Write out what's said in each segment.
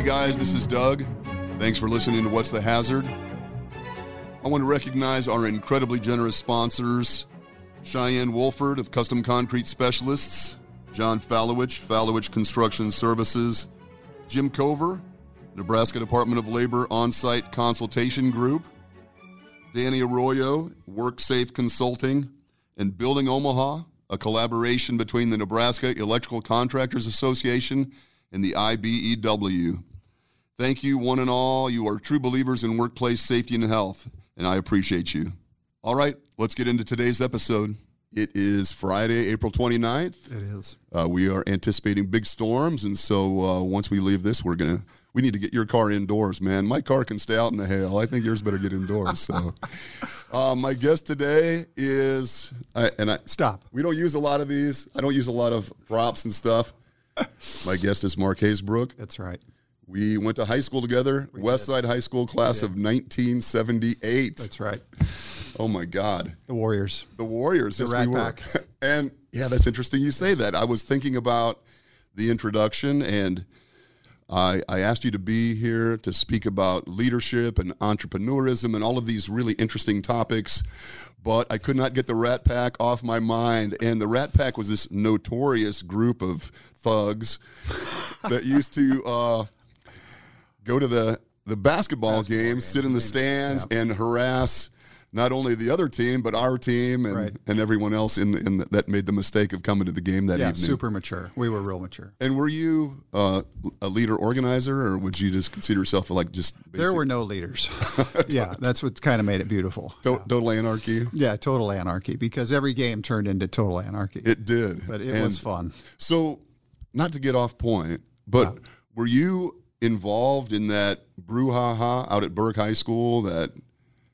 Hey guys, this is Doug. Thanks for listening to What's the Hazard. I want to recognize our incredibly generous sponsors Cheyenne Wolford of Custom Concrete Specialists, John Fallowich, Fallowich Construction Services, Jim Cover, Nebraska Department of Labor On Site Consultation Group, Danny Arroyo, WorkSafe Consulting, and Building Omaha, a collaboration between the Nebraska Electrical Contractors Association and the IBEW. Thank you, one and all. You are true believers in workplace safety and health, and I appreciate you. All right, let's get into today's episode. It is Friday, April 29th. It is. Uh, we are anticipating big storms, and so uh, once we leave this, we're gonna we need to get your car indoors, man. My car can stay out in the hail. I think yours better get indoors. So, uh, my guest today is, I, and I Stop. We don't use a lot of these. I don't use a lot of props and stuff. My guest is Mark Hasebroock. That's right. We went to high school together, West Side High School, class of 1978. That's right. Oh my God. The Warriors. The Warriors, yes, Rat we were. Pack. and yeah, that's interesting you say that. I was thinking about the introduction, and I, I asked you to be here to speak about leadership and entrepreneurism and all of these really interesting topics, but I could not get the Rat Pack off my mind. And the Rat Pack was this notorious group of thugs that used to uh, go to the the basketball, games, sit in the stands, and harass not only the other team but our team and, Right. and everyone else in, the, in the, that made the mistake of coming to the game that Yeah, evening. super mature. We were real mature. And were you uh, a leader organizer, or would you just consider yourself like just There were no leaders. yeah, that's what kind of made it beautiful. to- total anarchy? Yeah, total anarchy because every game turned into total anarchy. It did, but it And was fun. So, not to get off point, but were you involved in that brouhaha out at Burke High School? That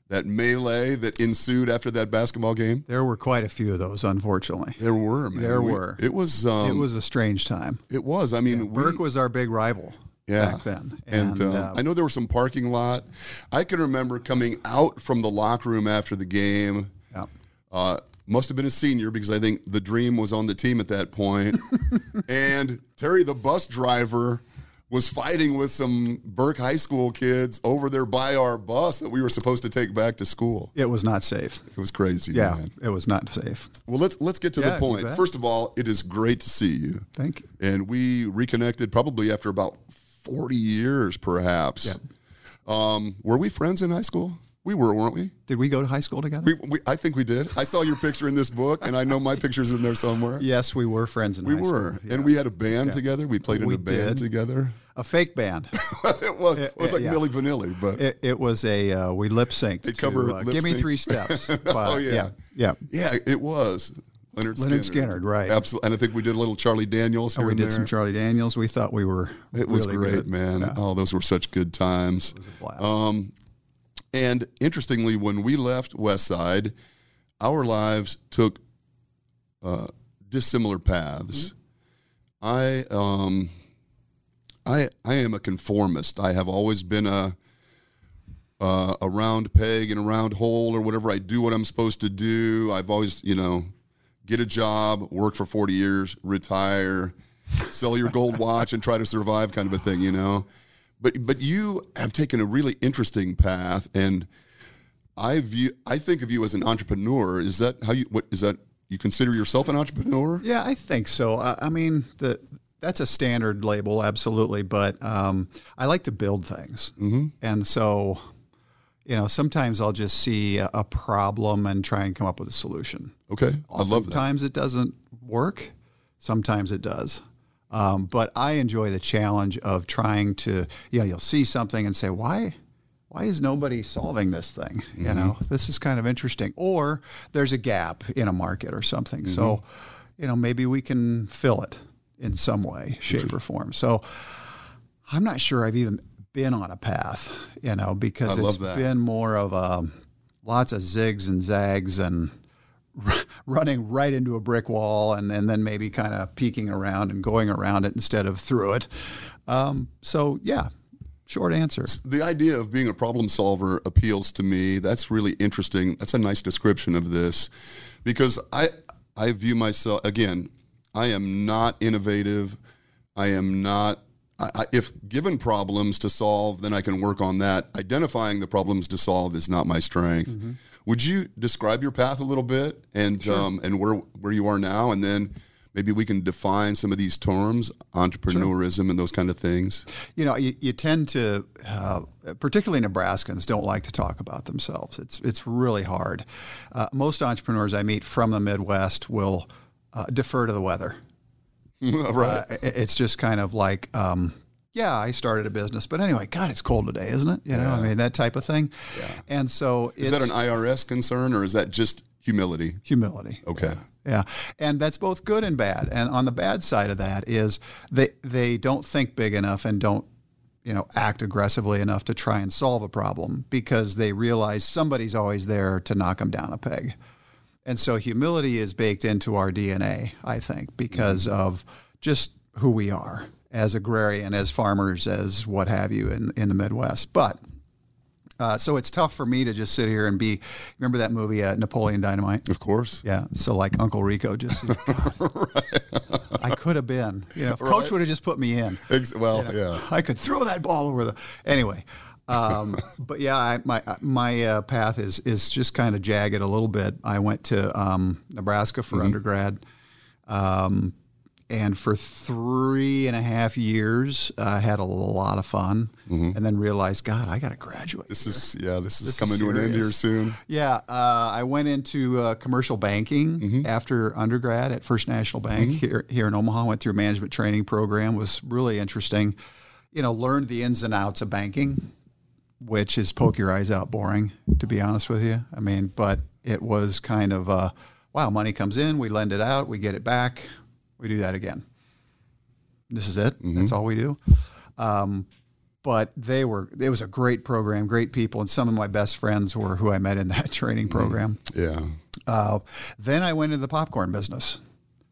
that melee that ensued after that basketball game? There were quite a few of those, unfortunately. There were, man. There We- were. It was. Um, it was a strange time. It was. I mean, we- Burke was our big rival yeah. back then. And, And, uh, uh, I know there was some parking lot. I can remember coming out from the locker room after the game. yeah. Uh, must have been a senior because I think the dream was on the team at that point. and Terry, the bus driver, was fighting with some Burke High School kids over there by our bus that we were supposed to take back to school. It was not safe. It was crazy. Yeah, man. it was not safe. Well, let's let's get to Yeah, the point. First of all, it is great to see you. Thank you. And we reconnected probably after about forty years, perhaps. Um, were we friends in high school? We were, weren't we? Did we go to high school together? We, we? I think we did. I saw your picture in this book, and I know my picture's in there somewhere. yes, we were friends in We high were, school. and we had a band together. We played in We a band did. together. a fake band. it was it was like yeah. Milli Vanilli, but It, it was a uh, we lip synced. They cover uh, Give me three steps. by- Oh, yeah. yeah, yeah. yeah, it was Lynyrd Lynyrd Skynyrd. Right. Absolutely, and I think we did a little Charlie Daniels here We did there. some Charlie Daniels. We thought we were. It was really great, good. man. Yeah. Oh, those were such good times. It was a blast. Um, and interestingly, when we left West Side, our lives took uh, dissimilar paths. I um, I I am a conformist. I have always been a uh, a round peg in a round hole, or whatever. I do what I'm supposed to do. I've always, you know, get a job, work for 40 years, retire, sell your gold watch, and try to survive, kind of a thing, you know. But but you have taken a really interesting path, and I view I think of you as an entrepreneur. Is that how you? What is that? You consider yourself an entrepreneur? Yeah, I think so. I, I mean, the that's a standard label, absolutely. But um, I like to build things, mm-hmm. and so you know, sometimes I'll just see a, a problem and try and come up with a solution. Okay, I love that. Sometimes it doesn't work. Sometimes it does. Um, but I enjoy the challenge of trying to, you know, you'll see something and say, why, why is nobody solving this thing? Mm-hmm. You know, this is kind of interesting. Or there's a gap in a market or something. So, Mm-hmm. you know, maybe we can fill it in some way, shape, or form. So I'm not sure I've even been on a path, you know, because I it's been more of a lots of zigs and zags and running right into a brick wall and, and then maybe kind of peeking around and going around it instead of through it. Um, so, yeah, short answer. the idea of being a problem solver appeals to me. That's really interesting. That's a nice description of this because I I view myself again, I am not innovative. I am not I, if given problems to solve, then I can work on that. Identifying the problems to solve is not my strength. Mm-hmm. Would you describe your path a little bit and sure. um, and where where you are now, and then maybe we can define some of these terms, entrepreneurism sure. and those kind of things. You know, you, you tend to, uh, particularly Nebraskans, don't like to talk about themselves. It's it's really hard. Uh, most entrepreneurs I meet from the Midwest will uh, defer to the weather. right. Uh, it's just kind of like. Um, yeah, I started a business, but anyway, God, it's cold today, isn't it? You know, I mean that type of thing. Yeah. And so, is that an IRS concern, or is that just humility? Humility. Okay. Yeah. Yeah, and that's both good and bad. And on the bad side of that is they they don't think big enough and don't you know act aggressively enough to try and solve a problem because they realize somebody's always there to knock them down a peg. And so humility is baked into our DNA, I think, because mm-hmm. of just who we are as agrarian, as farmers, as what have you in in the Midwest. But uh, so it's tough for me to just sit here and be. Remember that movie, uh, Napoleon Dynamite? Of course. Yeah. So like Uncle Rico, just right. I could have been. You know, right. Coach would have just put me in. Ex- well, you know, yeah. I could throw that ball over the. Anyway, um, but yeah, I, my my uh, path is is just kind of jagged a little bit. I went to um, Nebraska for mm-hmm. undergrad. Um, and for three and a half years, I uh, had a lot of fun, mm-hmm. and then realized, God, I got to graduate. This here. is yeah, this, this is coming is to an end here soon. Yeah, uh, I went into uh, commercial banking mm-hmm. after undergrad at First National Bank mm-hmm. here here in Omaha. Went through a management training program. was really interesting. You know, learned the ins and outs of banking, which is poke your eyes out boring, to be honest with you. I mean, but it was kind of uh, wow, money comes in, we lend it out, we get it back we do that again. This is it. Mm-hmm. That's all we do. Um, but they were it was a great program great people and some of my best friends were who i met in that training mm-hmm. program yeah uh, then i went into the popcorn business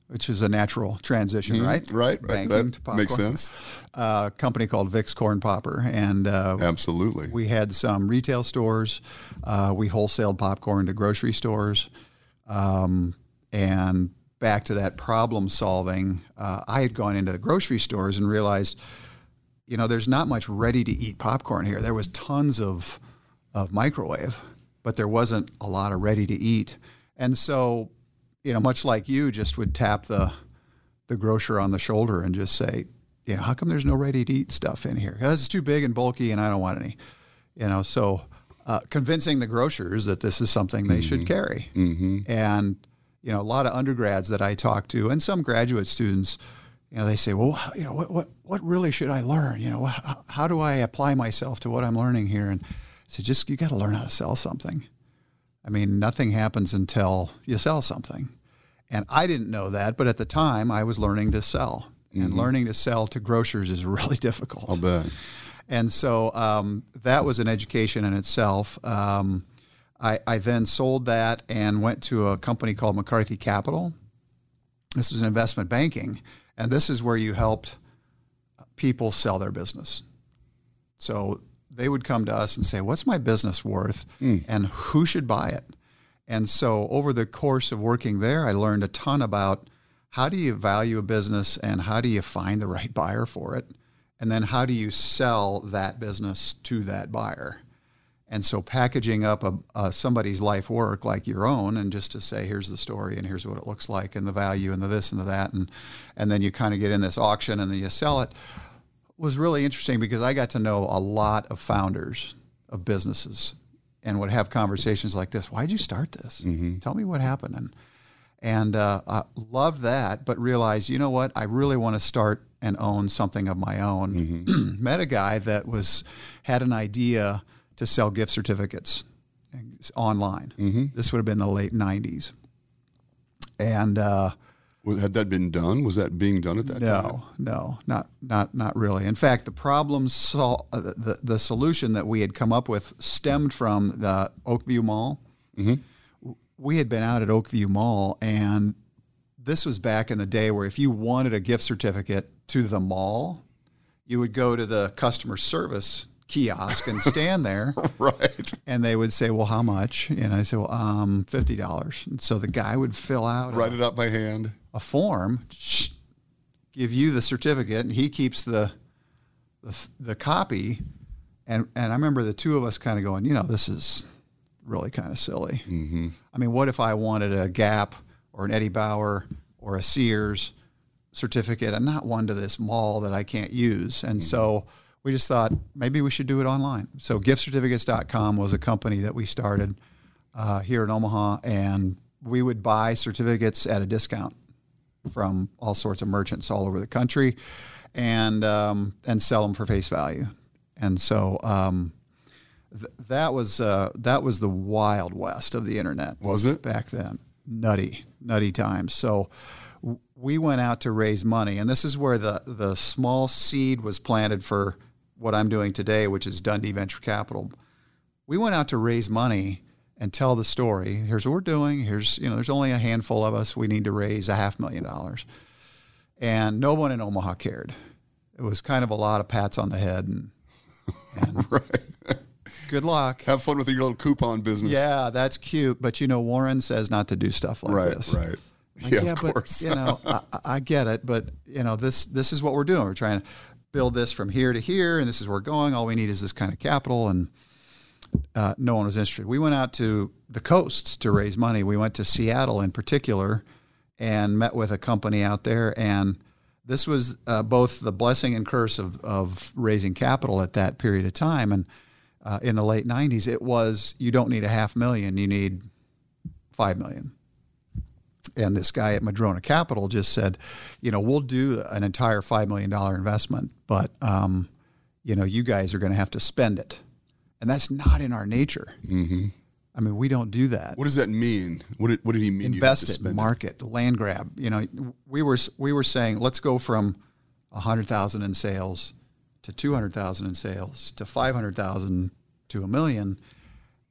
which is a natural transition mm-hmm. right right Banking that makes sense a uh, company called vic's corn popper and uh, absolutely we had some retail stores uh, we wholesaled popcorn to grocery stores um, and back to that problem solving, uh, I had gone into the grocery stores and realized, you know, there's not much ready to eat popcorn here. There was tons of of microwave, but there wasn't a lot of ready to eat. And so, you know, much like you, just would tap the the grocer on the shoulder and just say, you know, how come there's no ready to eat stuff in here? Because it's too big and bulky, and I don't want any. You know, so uh, convincing the grocers that this is something they mm-hmm. should carry, mm-hmm. and you know, a lot of undergrads that I talk to and some graduate students, you know, they say, well, you know, what, what, what really should I learn? You know, what, how do I apply myself to what I'm learning here? And I said, just, you got to learn how to sell something. I mean, nothing happens until you sell something. And I didn't know that, but at the time I was learning to sell. Mm-hmm. And learning to sell to grocers is really difficult. I'll bet. And so um, that was an education in itself. Um, I, I then sold that and went to a company called McCarthy Capital. This was investment banking, and this is where you helped people sell their business. So they would come to us and say, What's my business worth? Mm. And who should buy it? And so over the course of working there, I learned a ton about how do you value a business and how do you find the right buyer for it? And then how do you sell that business to that buyer? And so packaging up a, a, somebody's life work like your own and just to say, here's the story and here's what it looks like and the value and the this and the that. And, and then you kind of get in this auction and then you sell it was really interesting because I got to know a lot of founders of businesses and would have conversations like this. Why'd you start this? Mm-hmm. Tell me what happened. And, and uh, I loved that, but realized, you know what? I really want to start and own something of my own. Mm-hmm. Met a guy that was had an idea – to sell gift certificates online. Mm-hmm. This would have been the late '90s, and uh, had that been done? Was that being done at that no, time? No, no, not not not really. In fact, the problem sol- uh, the the solution that we had come up with stemmed from the Oakview Mall. Mm-hmm. We had been out at Oakview Mall, and this was back in the day where if you wanted a gift certificate to the mall, you would go to the customer service kiosk and stand there. right. And they would say, Well, how much? And I said, Well, um, fifty dollars. And so the guy would fill out write a, it up by hand. A form, give you the certificate, and he keeps the the, the copy, and and I remember the two of us kind of going, you know, this is really kind of silly. Mm-hmm. I mean, what if I wanted a Gap or an Eddie Bauer or a Sears certificate and not one to this mall that I can't use? And so we just thought maybe we should do it online. So giftcertificates.com was a company that we started uh, here in Omaha, and we would buy certificates at a discount from all sorts of merchants all over the country, and um, and sell them for face value. And so um, th- that was uh, that was the wild west of the internet. Was it back then? Nutty, nutty times. So w- we went out to raise money, and this is where the the small seed was planted for what I'm doing today, which is Dundee Venture Capital. We went out to raise money and tell the story. Here's what we're doing. Here's, you know, there's only a handful of us. We need to raise a half million dollars. And no one in Omaha cared. It was kind of a lot of pats on the head and, and right? good luck. Have fun with your little coupon business. Yeah, that's cute. But, you know, Warren says not to do stuff like right, this. right. Like, yeah, yeah, of but course. you know, I, I get it, but you know, this this is what we're doing. We're trying to build this from here to here, and this is where we're going. All we need is this kind of capital, and uh, no one was interested. We went out to the coasts to raise money. We went to Seattle in particular, and met with a company out there, and this was uh, both the blessing and curse of of raising capital at that period of time, and. Uh, in the late 90s, it was you don't need a half million, you need five million and this guy at Madrona Capital just said, you know, we'll do an entire five million dollar investment, but um, you know, you guys are going to have to spend it, and that's not in our nature. Mm-hmm. I mean, we don't do that. What does that mean? What did, what did he mean? Invest it, market, land grab. You know, we were we were saying let's go from a hundred thousand in sales to two hundred thousand in sales to five hundred thousand to a million.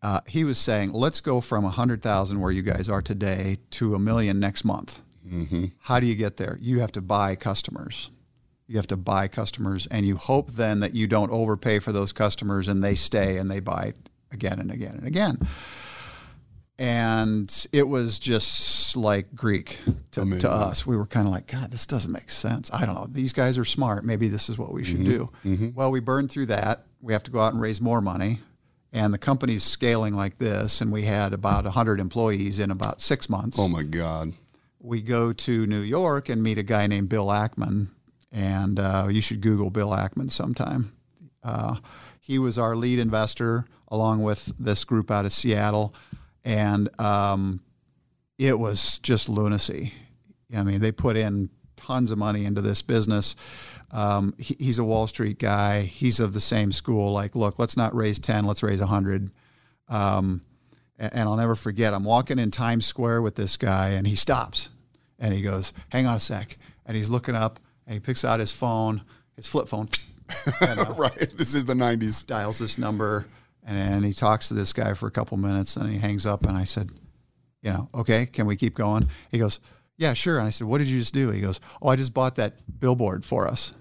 Uh, he was saying, let's go from 100,000 where you guys are today to a million next month. Mm-hmm. How do you get there? You have to buy customers. You have to buy customers, and you hope then that you don't overpay for those customers and they stay and they buy again and again and again. And it was just like Greek to, to us. We were kind of like, God, this doesn't make sense. I don't know. These guys are smart. Maybe this is what we should do. Well, we burned through that. We have to go out and raise more money and the company's scaling like this, and we had about 100 employees in about six months. Oh my God. We go to New York and meet a guy named Bill Ackman, and uh, you should Google Bill Ackman sometime. Uh, he was our lead investor along with this group out of Seattle, and um, it was just lunacy. I mean, they put in tons of money into this business. Um, he, he's a Wall Street guy. He's of the same school. Like, look, let's not raise 10, let's raise 100. Um, and, and I'll never forget, I'm walking in Times Square with this guy, and he stops and he goes, Hang on a sec. And he's looking up and he picks out his phone, his flip phone, and, uh, right. This is the 90s. dials this number. And, and he talks to this guy for a couple minutes and he hangs up. And I said, You know, okay, can we keep going? He goes, Yeah, sure. And I said, What did you just do? He goes, Oh, I just bought that billboard for us.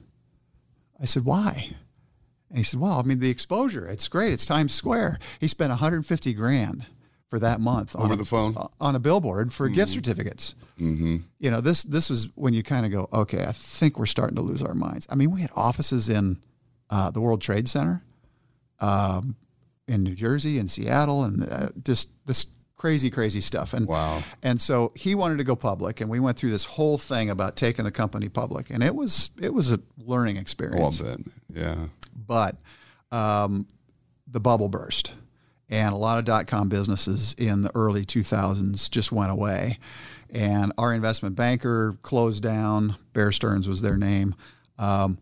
I said, Why? And he said, Well, I mean, the exposure, it's great. It's Times Square. He spent 150 grand for that month on Over a- the phone? on a billboard for gift certificates. Mm-hmm. You know, this this was when you kind of go, okay, I think we're starting to lose our minds. I mean, we had offices in uh, the World Trade Center, um, in New Jersey, in Seattle, and uh, just this crazy, crazy stuff. And Wow. and so he wanted to go public, and we went through this whole thing about taking the company public, and it was it was a learning experience I'll bet. Yeah. but um, the bubble burst and a lot of dot com businesses in the early 2000s just went away and our investment banker closed down bear stearns was their name um,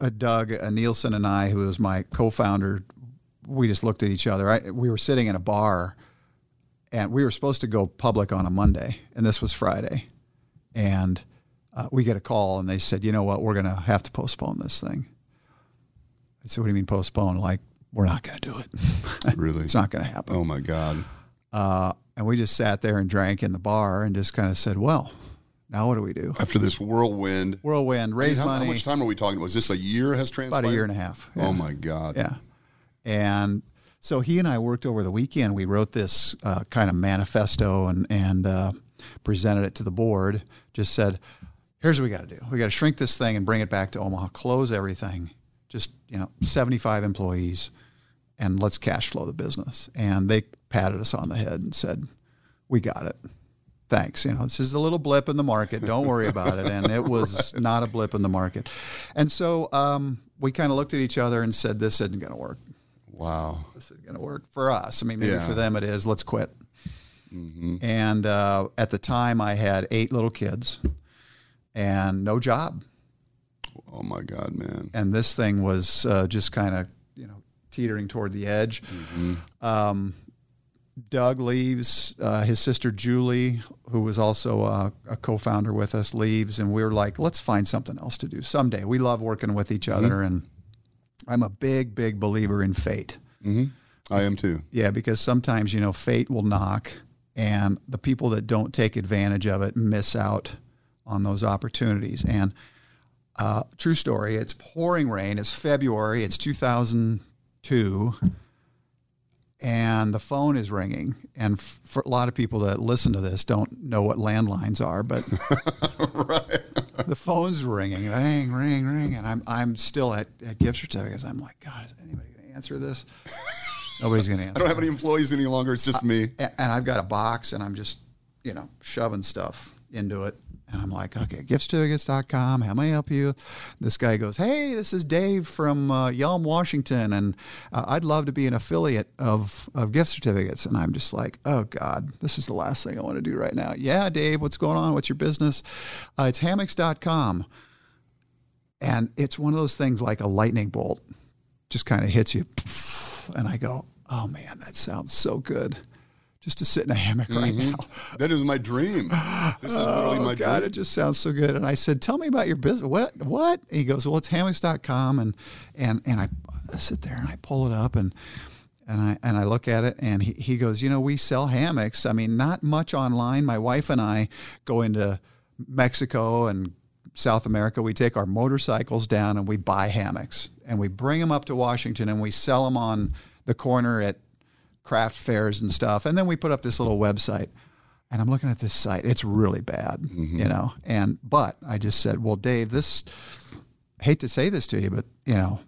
uh, doug uh, nielsen and i who was my co-founder we just looked at each other I, we were sitting in a bar and we were supposed to go public on a monday and this was friday and uh, we get a call and they said you know what we're going to have to postpone this thing I said, "What do you mean postpone? Like we're not going to do it. Really? it's not going to happen." Oh my God. Uh, and we just sat there and drank in the bar and just kind of said, "Well, now what do we do?" After this whirlwind. Whirlwind, raise how, money. how much time are we talking? Was this a year has transpired? About a year and a half. Yeah. Oh my God. Yeah. And so he and I worked over the weekend. We wrote this uh, kind of manifesto and and uh, presented it to the board. Just said, "Here's what we got to do. We got to shrink this thing and bring it back to Omaha. Close everything. just you know 75 employees, and let's cash flow the business. And they patted us on the head and said, "We got it." Thanks. You know, this is a little blip in the market. Don't worry about it. And it was not a blip in the market. And so um, we kind of looked at each other and said, "This isn't going to work. Wow. This isn't going to work for us. I mean, maybe Yeah. for them it is. Let's quit." And uh, at the time, I had eight little kids and no job. Oh my God, man. and this thing was uh, just kind of you know teetering toward the edge. Um, Doug leaves. Uh, his sister Julie, who was also a, a co-founder with us, leaves, and we were like, let's find something else to do someday. We love working with each other, and I'm a big, big believer in fate. I am too. Yeah, because sometimes you know fate will knock, and the people that don't take advantage of it miss out on those opportunities. And uh, true story, it's pouring rain. It's February. It's 2002, and the phone is ringing. And f- for a lot of people that listen to this, don't know what landlines are, but the phone's ringing, ring, ring, ring, and I'm I'm still at, at gift certificates. I'm like, God, is anybody going to answer this? Nobody's going to answer. I don't have any employees any longer. It's just me. And I've got a box and I'm just, you know, shoving stuff into it. And I'm like, okay, giftcertificates.com. How may I help you? This guy goes, hey, this is Dave from uh, Yelm, Washington, and uh, I'd love to be an affiliate of, of gift certificates. And I'm just like, oh, God, this is the last thing I want to do right now. Yeah, Dave, what's going on? What's your business? Uh, it's hammocks.com. And it's one of those things like a lightning bolt just kind of hits you. And I go, oh, man, that sounds so good just to sit in a hammock right mm-hmm. now. That is my dream. This is literally Oh my God, dream. it just sounds so good. And I said, "Tell me about your business." What? What? And he goes, "Well, it's hammocks.com." And and and I sit there and I pull it up and and I and I look at it and he, he goes, "You know, we sell hammocks. I mean, not much online. My wife and I go into Mexico and South America. We take our motorcycles down and we buy hammocks and we bring them up to Washington and we sell them on the corner at craft fairs and stuff. And then we put up this little website. And I'm looking at this site. It's really bad, mm-hmm. you know. And but I just said, "Well, Dave, this I hate to say this to you, but you know,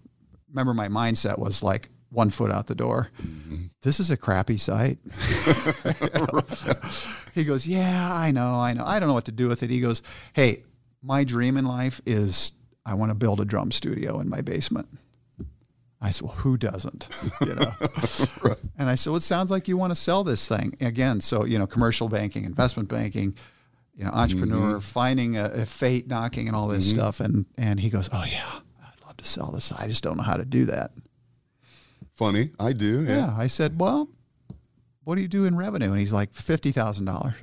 remember my mindset was like one foot out the door. Mm-hmm. This is a crappy site." he goes, "Yeah, I know, I know. I don't know what to do with it." He goes, "Hey, my dream in life is I want to build a drum studio in my basement." I said, "Well, who doesn't?" You know. And I said, "Well, it sounds like you want to sell this thing again." So you know, commercial banking, investment banking, you know, entrepreneur, mm-hmm. finding a, a fate knocking, and all this mm-hmm. stuff. And and he goes, "Oh yeah, I'd love to sell this. I just don't know how to do that." Funny. I do. Yeah. Yeah. I said, "Well, what do you do in revenue?" And he's like, 50000 dollars."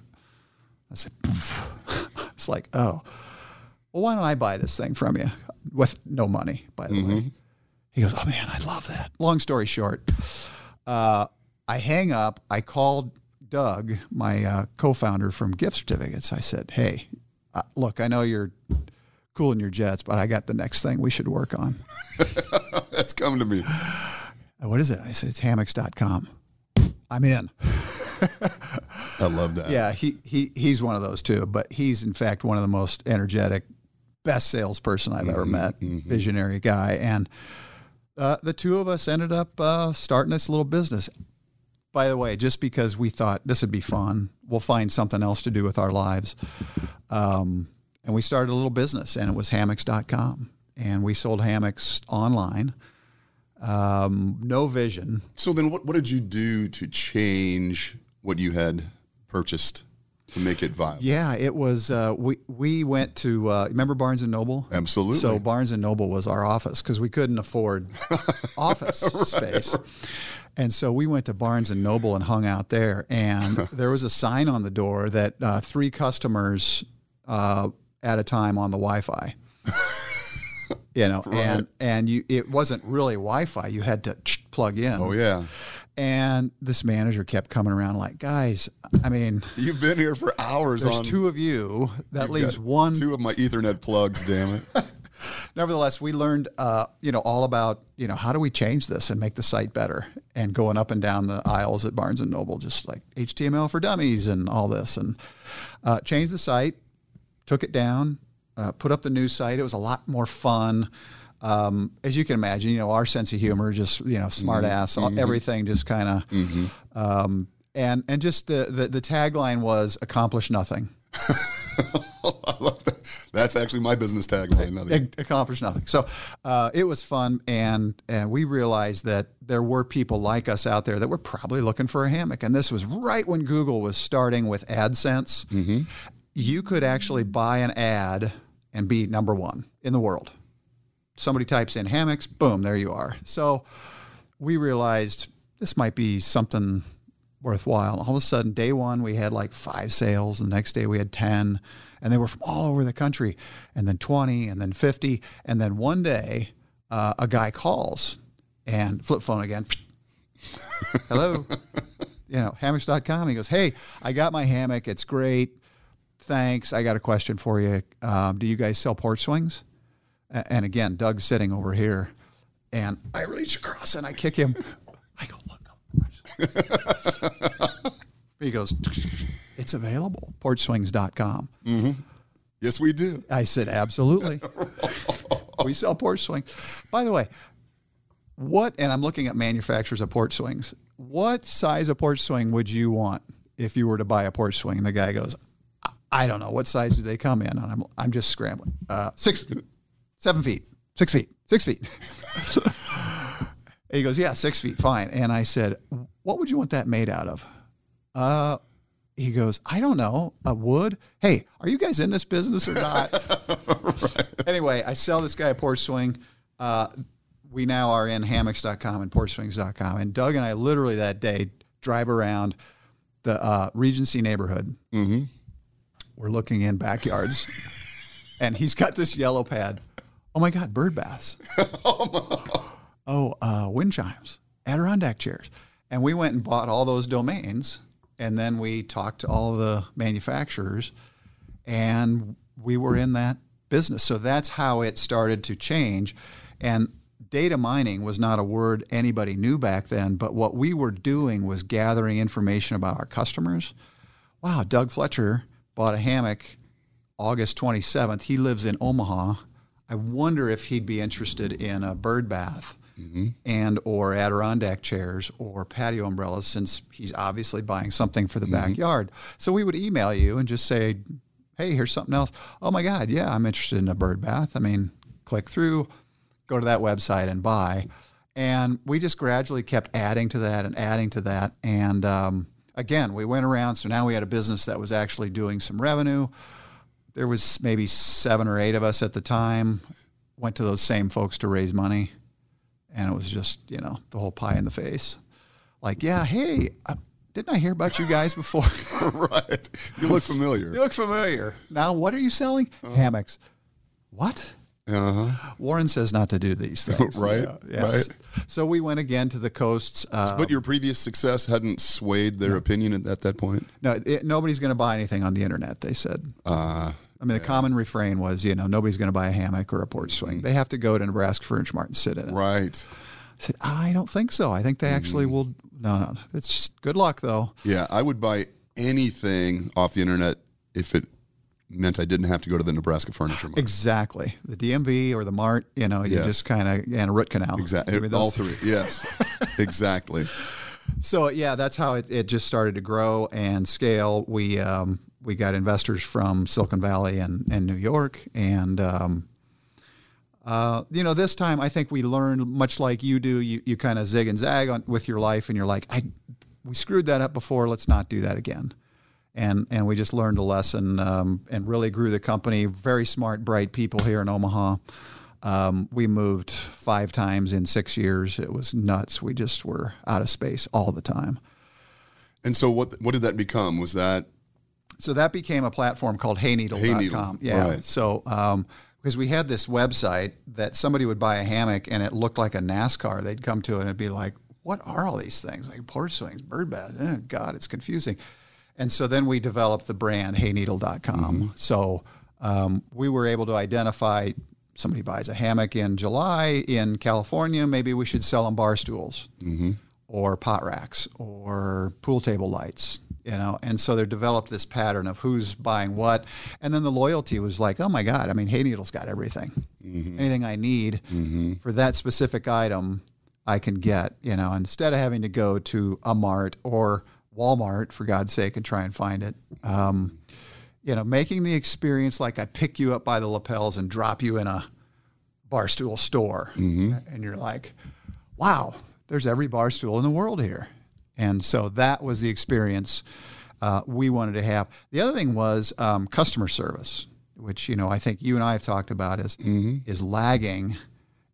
I said, "Poof." "It's like, oh, well, why don't I buy this thing from you with no money, by the way?" Mm-hmm. He goes, "Oh man, I love that." Long story short, uh, I hang up. I called Doug, my uh, co-founder from Gift Certificates. I said, "Hey, uh, look, I know you're cool in your jets, but I got the next thing we should work on." That's coming to me. "Uh, What is it? I said, "It's hammocks.com." I'm in. I love that. Yeah, he, he he's one of those too, but he's in fact one of the most energetic, best salesperson I've ever met. Visionary guy, and uh, the two of us ended up uh, starting this little business. By the way, just because we thought this would be fun, we'll find something else to do with our lives, um, and we started a little business, and it was hammocks.com, and we sold hammocks online. Um, no vision, So then, what what did you do to change what you had purchased to make it viable? Yeah, it was. Uh, we we went to uh, remember Barnes and Noble. Absolutely. So Barnes and Noble was our office because we couldn't afford office space, and so we went to Barnes and Noble and hung out there. And there was a sign on the door that uh, three customers uh, at a time on the Wi-Fi. You know, and and you it wasn't really Wi-Fi. You had to plug in. oh yeah, And this manager kept coming around like, guys, I mean, you've been here for hours. there's on two of you. That leaves one two of my Ethernet plugs. Damn it. nevertheless, we learned, uh, you know, all about, you know, how do we change this and make the site better? And going up and down the aisles at Barnes and Noble, just like HTML for dummies and all this, and uh, changed the site, took it down, uh, put up the new site. It was a lot more fun. Um, as you can imagine, you know, our sense of humor, just you know, smart ass, everything, just kind of, um, and and just the, the the tagline was accomplish nothing. I love that. That's actually my business tagline. Nothing. Accomplish nothing. So uh, it was fun, and and we realized that there were people like us out there that were probably looking for a hammock, and this was right when Google was starting with AdSense. You could actually buy an ad and be number one in the world. Somebody types in hammocks, boom, there you are. So we realized this might be something worthwhile. All of a sudden, day one, we had like five sales. The next day, we had 10, and they were from all over the country, and then 20, and then 50. And then one day, uh, a guy calls and flip phone again. Hello. you know, hammocks.com. He goes, Hey, I got my hammock. It's great. Thanks. I got a question for you. Um, do you guys sell porch swings? And again, Doug's sitting over here, and I reach across and I kick him. I go, look, up. he goes, it's available, porchswings.com. yes, we do. I said, absolutely. we sell porch swings. By the way, what, and I'm looking at manufacturers of porch swings, what size of porch swing would you want if you were to buy a porch swing? And the guy goes, "I- I don't know. What size do they come in? And I'm, I'm just scrambling. Uh, six, seven feet, six feet, six feet. he goes, yeah, six feet, fine. And I said, what would you want that made out of? Uh, he goes, I don't know, a wood. Hey, are you guys in this business or not? Anyway, I sell this guy a porch swing. Uh, we now are in hammocks.com and porchswings.com. And Doug and I literally that day drive around the uh, Regency neighborhood. Mm-hmm. We're looking in backyards, and he's got this yellow pad. Oh my God, bird baths. oh, uh, wind chimes, Adirondack chairs. And we went and bought all those domains, and then we talked to all the manufacturers, and we were in that business. So that's how it started to change. And data mining was not a word anybody knew back then, but what we were doing was gathering information about our customers. Wow, Doug Fletcher bought a hammock August 27th. He lives in Omaha. I wonder if he'd be interested in a bird bath and or Adirondack chairs or patio umbrellas since he's obviously buying something for the backyard. So we would email you and just say, "Hey, here's something else." Oh my god, yeah, I'm interested in a bird bath. I mean, click through, go to that website and buy. And we just gradually kept adding to that and adding to that. And um, again, we went around. So now we had a business that was actually doing some revenue there was maybe seven or eight of us at the time went to those same folks to raise money. And it was just you know the whole pie in the face. Like yeah hey uh, didn't i hear about you guys before? Right. You look familiar. you look familiar. Now what are you selling? Hammocks. What Uh-huh. warren says not to do these things Right, right. so we went again to the coasts uh, But your previous success hadn't swayed their opinion at, at that point. no it, nobody's going to buy anything on the internet they said Uh, I mean, the common refrain was, you know, nobody's going to buy a hammock or a porch swing. They have to go to Nebraska Furniture Mart and sit in it. right. I said, I don't think so. I think they actually will. No, no. It's just good luck, though. Yeah, I would buy anything off the internet if it meant I didn't have to go to the Nebraska Furniture Mart. Exactly. The DMV or the Mart, you know, you Yes. just kind of, and a root canal. Exactly. All three. Yes. exactly. So yeah, that's how it, it just started to grow and scale. We um, we got investors from Silicon Valley and, and New York, and um, uh, you know this time I think we learned much like you do. You you kind of zig and zag on with your life, and you're like, I we screwed that up before. Let's not do that again. And and we just learned a lesson um, and really grew the company. Very smart, bright people here in Omaha. Um, we moved five times in six years. It was nuts. We just were out of space all the time. And so what what did that become? Was that So that became a platform called Hayneedle.com. Hayneedle, yeah. right. So um, because we had this website that somebody would buy a hammock and it looked like a NASCAR. They'd come to it and it'd be like, "What are all these things? Like porch swings, bird bath? Oh, God, it's confusing." And so then we developed the brand Hayneedle.com. Mm-hmm. So um, we were able to identify somebody buys a hammock in July in California. Maybe we should sell them bar stools. Mm-hmm. Or pot racks or pool table lights you know? And so they developed this pattern of who's buying what. And then the loyalty was like oh my god i mean Hayneedle's got everything. Mm-hmm. Anything I need for that specific item, I can get. You know, instead of having to go to a mart or Walmart for God's sake and try and find it. Um, you know, making the experience like I pick you up by the lapels and drop you in a barstool store, and you're like, wow, there's every bar stool in the world here. And so that was the experience uh, we wanted to have. The other thing was um, customer service, which you know I think you and I have talked about is is lagging,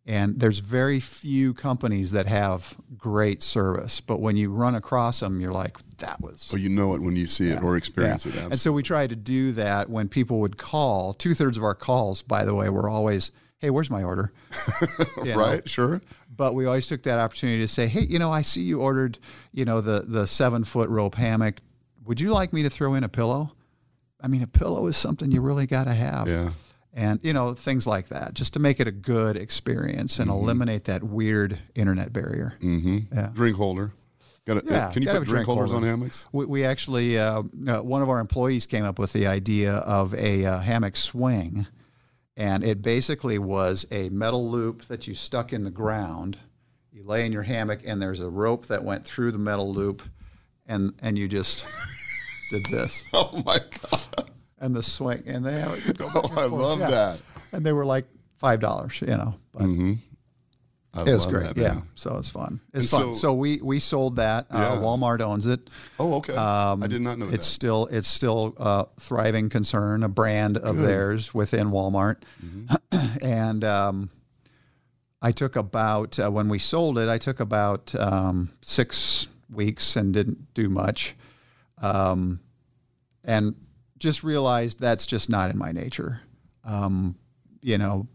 and there's very few companies that have great service. But when you run across them, you're like, that was Oh, you know it when you see it or experience it. and so we tried to do that when people would call. Two thirds of our calls, by the way, were always, "Hey, where's my order?" You know? right? Sure. But we always took that opportunity to say, "Hey, you know, I see you ordered, you know, the the seven foot rope hammock. Would you like me to throw in a pillow? I mean, a pillow is something you really got to have." Yeah. And you know things like that, just to make it a good experience and eliminate that weird internet barrier. Mm-hmm. Yeah. Drink holder. Got it. Yeah, can you put drink drink holders holder. on hammocks? We, we actually, uh, uh, one of our employees came up with the idea of a uh, hammock swing, and it basically was a metal loop that you stuck in the ground. You lay in your hammock, and there's a rope that went through the metal loop, and and you just did this, Oh my god! And the swing, and they have it go Oh, and I love Yeah. that. and they were like five dollars, you know. But I it was great, yeah. So it's fun. It's And fun. so- So, we we sold that. Yeah. Uh, Walmart owns it. Oh, okay. I did not know Um, It's that. still it's still a thriving concern, a brand of theirs within Walmart. Mm-hmm. and um, I took about uh, when we sold it, I took about um, six weeks and didn't do much, um, and just realized that's just not in my nature. Um, you know,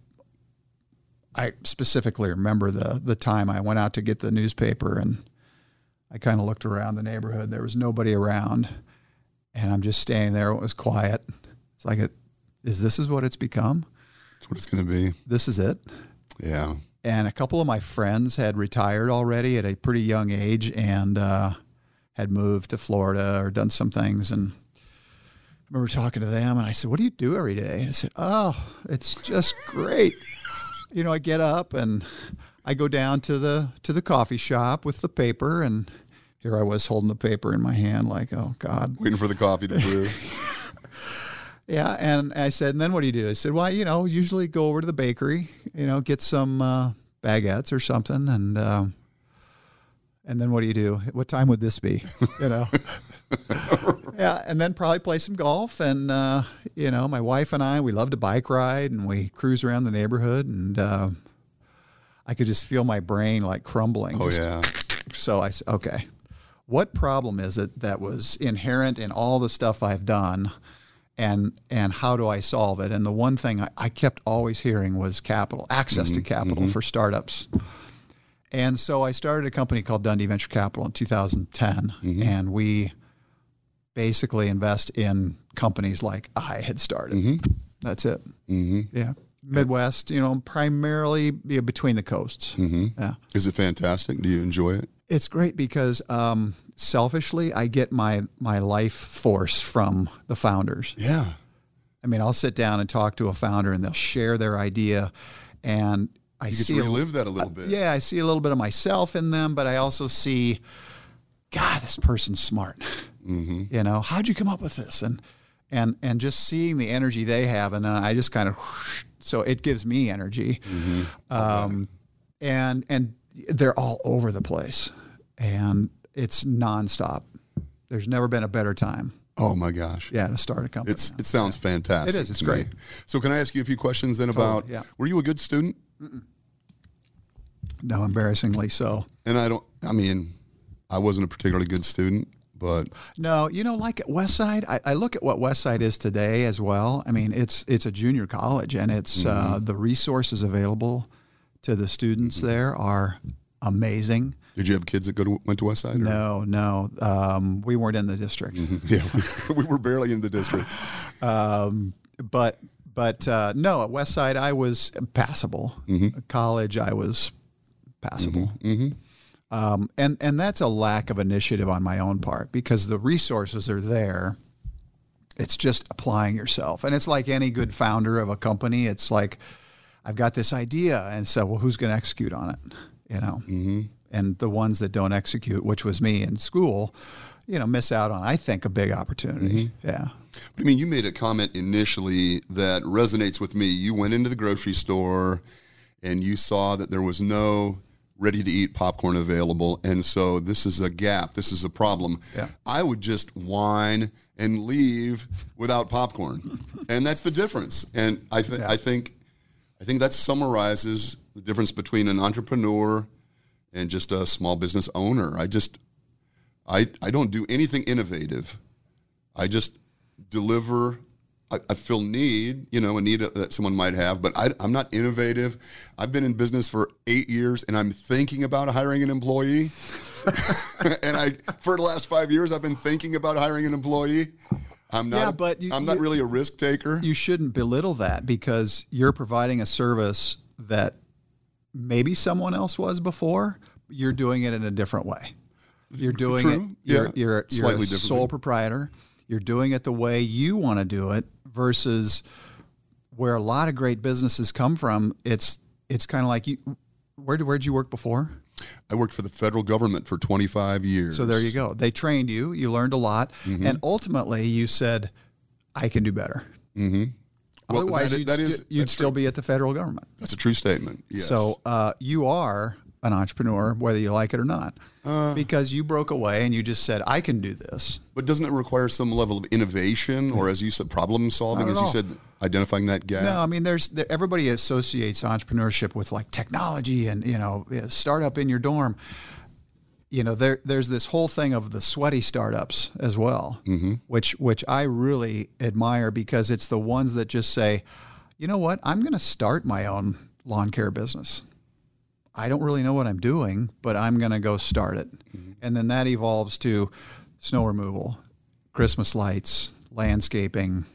I specifically remember the the time I went out to get the newspaper and I kind of looked around the neighborhood. There was nobody around, and I'm just standing there. It was quiet. It's like, it, is this is what it's become? That's what it's going to be. This is it. Yeah. And a couple of my friends had retired already at a pretty young age and uh, had moved to Florida or done some things. And remember talking to them, and I said, "What do you do every day?" I said, "Oh, it's just great." you know, I get up and I go down to the to the coffee shop with the paper, and here I was holding the paper in my hand, like, "Oh God." Waiting for the coffee to brew. Yeah, and I said, and then what do you do? I said, well, you know, usually go over to the bakery, you know, get some uh, baguettes or something, and um, and then what do you do? What time would this be? You know, yeah, and then probably play some golf, and uh, you know, my wife and I, we love to bike ride, and we cruise around the neighborhood, and uh, I could just feel my brain like crumbling. Oh Just- yeah. so I said, okay, what problem is it that was inherent in all the stuff I've done? And, and how do I solve it? And the one thing I, I kept always hearing was capital, access to capital for startups. And so I started a company called Dundee Venture Capital in 2010. And we basically invest in companies like I had started. That's it. Mm-hmm. Yeah. Midwest, you know, primarily between the coasts. Yeah. Is it fantastic? Do you enjoy it? It's great because um, selfishly, I get my my life force from the founders. Yeah. I mean, I'll sit down and talk to a founder, and they'll share their idea, and I You get see to a- relive that a little bit. yeah, I see a little bit of myself in them, but I also see, God, this person's smart. Mm-hmm. You know, how'd you come up with this? And and and just seeing the energy they have, and then I just kind of, so it gives me energy. Mm-hmm. Um, and and they're all over the place, and it's nonstop. There's never been a better time, Oh my gosh. yeah, to start a company. It's it sounds fantastic. It is, it's to me. great. So can I ask you a few questions then about yeah. were you a good student? no, embarrassingly so. And I don't I mean, I wasn't a particularly good student, but No, you know, like at Westside, I, I look at what Westside is today as well. I mean, it's it's a junior college, and it's uh, the resources available to the students there are amazing. did you have kids that go to went to West Side? or- No, no, um, we weren't in the district, Yeah. we were barely in the district. um, but but uh, no, at Westside I was passable. College I was passable. Um, and and that's a lack of initiative on my own part because the resources are there. It's just applying yourself, and it's like any good founder of a company. It's like I've got this idea, and so well, who's going to execute on it? You know, mm-hmm. and the ones that don't execute, which was me in school, you know, miss out on I think a big opportunity. Mm-hmm. Yeah. But I mean, you made a comment initially that resonates with me. You went into the grocery store and you saw that there was no ready to eat popcorn available. And so this is a gap. This is a problem. Yeah. I would just whine and leave without popcorn. and that's the difference. And I, th- yeah. I think I think that summarizes the difference between an entrepreneur and just a small business owner. I just I, I don't do anything innovative. I just deliver I, I feel need, you know, a need that someone might have, but I, am not innovative. I've been in business for eight years, and I'm thinking about hiring an employee. and I, for the last five years, I've been thinking about hiring an employee. I'm not. Yeah, but you, I'm not you, really a risk taker. You shouldn't belittle that because you're providing a service that maybe someone else was before. You're doing it in a different way. You're doing True. it. You're, yeah. you're, you're a sole proprietor. You're doing it the way you want to do it versus where a lot of great businesses come from. It's it's kind of like you. Where where did you work before? I worked for the federal government for 25 years. So there you go. They trained you. You learned a lot, mm-hmm. and ultimately you said, "I can do better." Mm-hmm. Otherwise, that, you'd, st- you'd still true. be at the federal government. That's a true statement. Yes. So uh, you are an entrepreneur, whether you like it or not. Uh, because you broke away and you just said, I can do this. But doesn't it require some level of innovation or, as you said, problem solving, as you said, identifying that gap? No, I mean, there's there, everybody associates entrepreneurship with like technology and, you know, startup in your dorm. You know, there there's this whole thing of the sweaty startups as well, mm-hmm. which which I really admire because it's the ones that just say, you know what, I'm going to start my own lawn care business. I don't really know what I'm doing, but I'm going to go start it. Mm-hmm. And then that evolves to snow removal, Christmas lights, landscaping,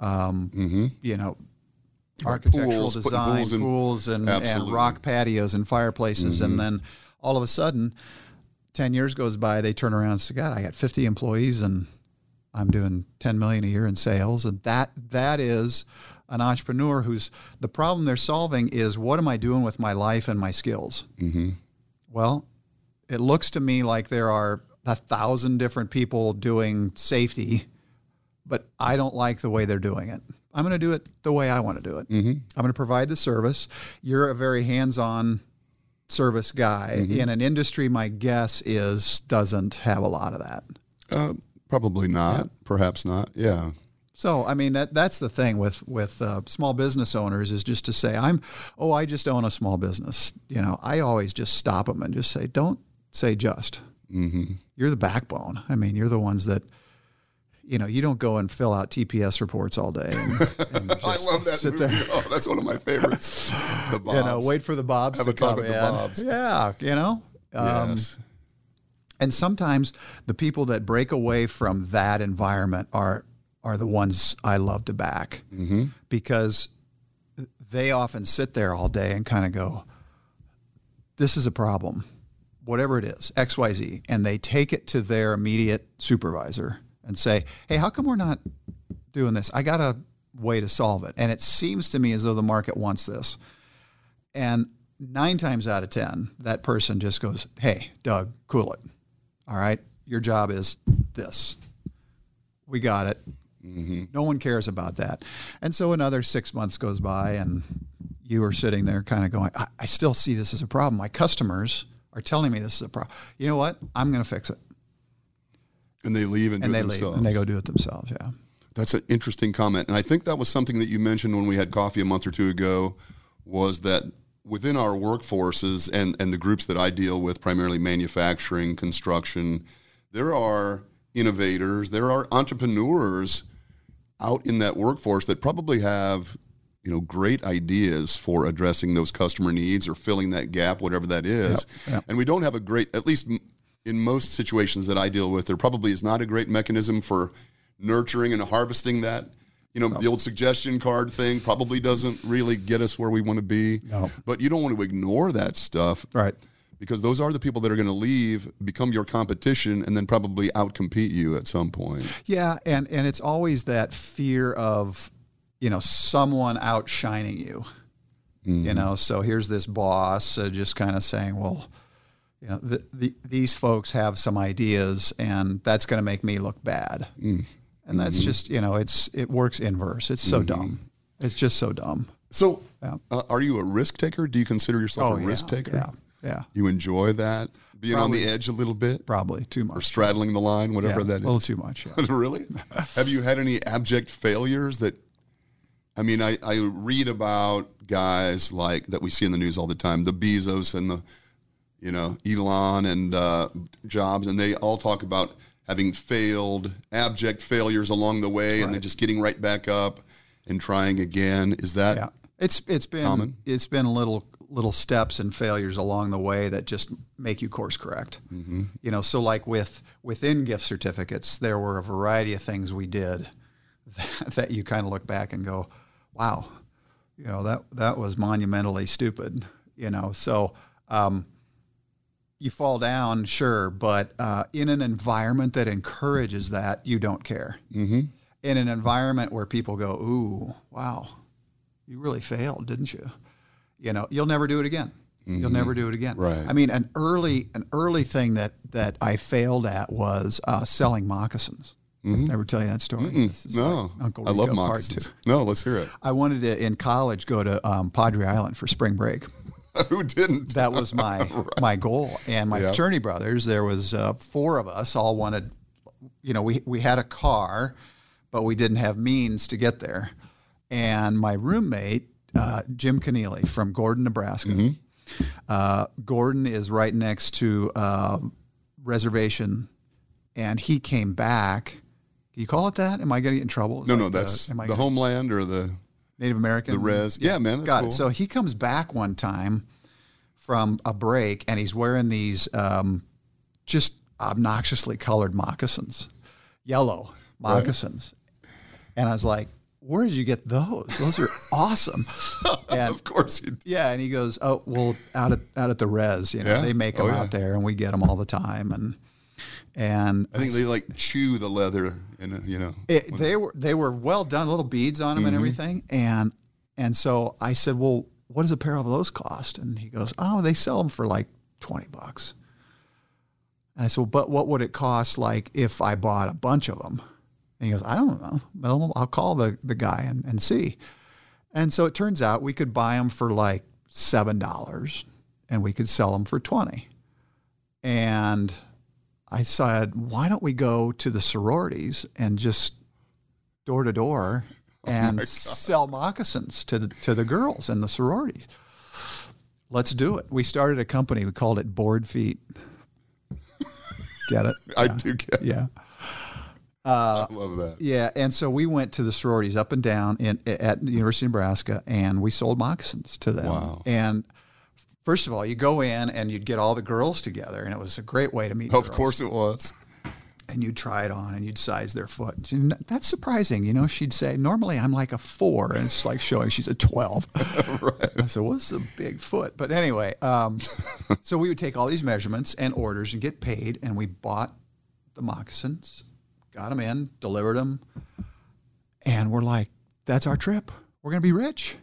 um, mm-hmm. you know, architectural pools, design, pools, and, pools and, and, rock patios and fireplaces. Mm-hmm. And then all of a sudden, 10 years goes by, they turn around and say, God, I got 50 employees and I'm doing 10 million a year in sales. And that that is an entrepreneur who's the problem they're solving is what am I doing with my life and my skills? Mm-hmm. Well, it looks to me like there are a thousand different people doing safety, but I don't like the way they're doing it. I'm going to do it the way I want to do it. Mm-hmm. I'm going to provide the service. You're a very hands on service guy mm-hmm. in an industry, my guess is doesn't have a lot of that. Uh, probably not. Yeah. Perhaps not. Yeah. So I mean that that's the thing with with uh, small business owners is just to say I'm oh I just own a small business. You know I always just stop them and just say don't say just. Mm-hmm. You're the backbone. I mean you're the ones that you know you don't go and fill out TPS reports all day. And, and I love that sit movie. There. Oh, that's one of my favorites. the Bobs. You know, wait for the Bobs Have to a talk come in. the Bobs. Yeah, you know. Um, yes. And sometimes the people that break away from that environment are are the ones I love to back mm-hmm. because they often sit there all day and kind of go, This is a problem, whatever it is, XYZ. And they take it to their immediate supervisor and say, Hey, how come we're not doing this? I got a way to solve it. And it seems to me as though the market wants this. And nine times out of 10, that person just goes, Hey, Doug, cool it. All right. Your job is this. We got it. Mm-hmm. No one cares about that. And so another six months goes by, and you are sitting there kind of going, I, I still see this as a problem. My customers are telling me this is a problem. You know what? I'm going to fix it. And they leave and, and they themselves. leave and they go do it themselves. Yeah. That's an interesting comment. And I think that was something that you mentioned when we had coffee a month or two ago was that within our workforces and, and the groups that I deal with, primarily manufacturing, construction, there are innovators, there are entrepreneurs out in that workforce that probably have you know great ideas for addressing those customer needs or filling that gap whatever that is. Yep, yep. and we don't have a great at least in most situations that i deal with there probably is not a great mechanism for nurturing and harvesting that you know the old suggestion card thing probably doesn't really get us where we want to be. No. but you don't want to ignore that stuff. Right because those are the people that are going to leave, become your competition, and then probably outcompete you at some point. Yeah, and and it's always that fear of, you know, someone outshining you. You know, so here's this boss uh, just kind of saying, well, you know, the, the, these folks have some ideas, and that's going to make me look bad. And that's just, you know, it's it works inverse. It's so dumb. It's just so dumb. So, Yeah. uh, are you a risk taker? Do you consider yourself a yeah, risk taker? Yeah, yeah, You enjoy that being on the edge a little bit, probably too much. or straddling the line, Yeah, whatever a that little too much. Yeah. really? Have you had any abject failures that? I mean, I, I read about guys like that we see in the news all the time, the Bezos and the, you know, Elon and uh, Jobs, and they all talk about having failed, abject failures along the way, and then just getting right back up and trying again. Is that Yeah, it's it's been Common. it's been a little little steps and failures along the way that just make you course correct. Mm-hmm. You know, so like with within gift certificates, there were a variety of things we did that, that you kind of look back and go, "Wow, you know that that was monumentally stupid." You know, so. Um, you fall down, sure, but uh, in an environment that encourages that, you don't care. Mm-hmm. In an environment where people go, "Ooh, wow, you really failed, didn't you?" You know, you'll never do it again. You'll never do it again. Right. I mean, an early an early thing that that I failed at was uh, selling moccasins. Ever tell you that story? No? like Uncle I love Rico moccasins. No, let's hear it. I wanted to in college go to um, Padre Island for spring break. Who didn't? That was my my goal. And my fraternity brothers, there was uh, four of us, all wanted. You know, we we had a car, but we didn't have means to get there. And my roommate, uh, Jim Keneally from Gordon, Nebraska. Mm-hmm. Uh, Gordon is right next to uh, reservation, and he came back. You call it that? Am I going to get in trouble? No, like no, the- that's I the gonna- homeland or the Native American. the res. Yeah, man, that's Got cool. it. So he comes back one time from a break and he's wearing these um, just obnoxiously colored moccasins, yellow moccasins. And I was like, where did you get those? Those are awesome. And of course, he, yeah, and he goes, "Oh, well, out at out at the res, you know, Yeah? they make Oh, them yeah. out there, and we get them all the time." And and I think they like chew the leather, and you know. it, they were they were well done, little beads on them Mm-hmm. and everything. And and so I said, "Well, what does a pair of those cost?" And he goes, "Oh, they sell them for like twenty bucks." And I said, well, "But what would it cost, like if I bought a bunch of them?" And he goes, "I don't know. Well, I'll call the the guy and, and see." And so it turns out we could buy them for like seven dollars, and we could sell them for twenty. And I said, why don't we go to the sororities and just door to door oh and sell moccasins to the, to the girls in the sororities? Let's do it. We started a company. We called it Board Feet. Get it? I do get. Yeah. I love that. Yeah, and so we went to the sororities up and down in at the University of Nebraska, and we sold moccasins to them. Wow. And first of all, you go in and you'd get all the girls together, and it was a great way to meet. Of girls. course, it was. and you'd try it on and you'd size their foot. And that's surprising. You know, she'd say, normally I'm like a four, and it's like showing she's a 12. I said, well, this is a big foot. But anyway, um, so we would take all these measurements and orders and get paid, and we bought the moccasins, got them in, delivered them, and we're like, that's our trip. We're going to be rich.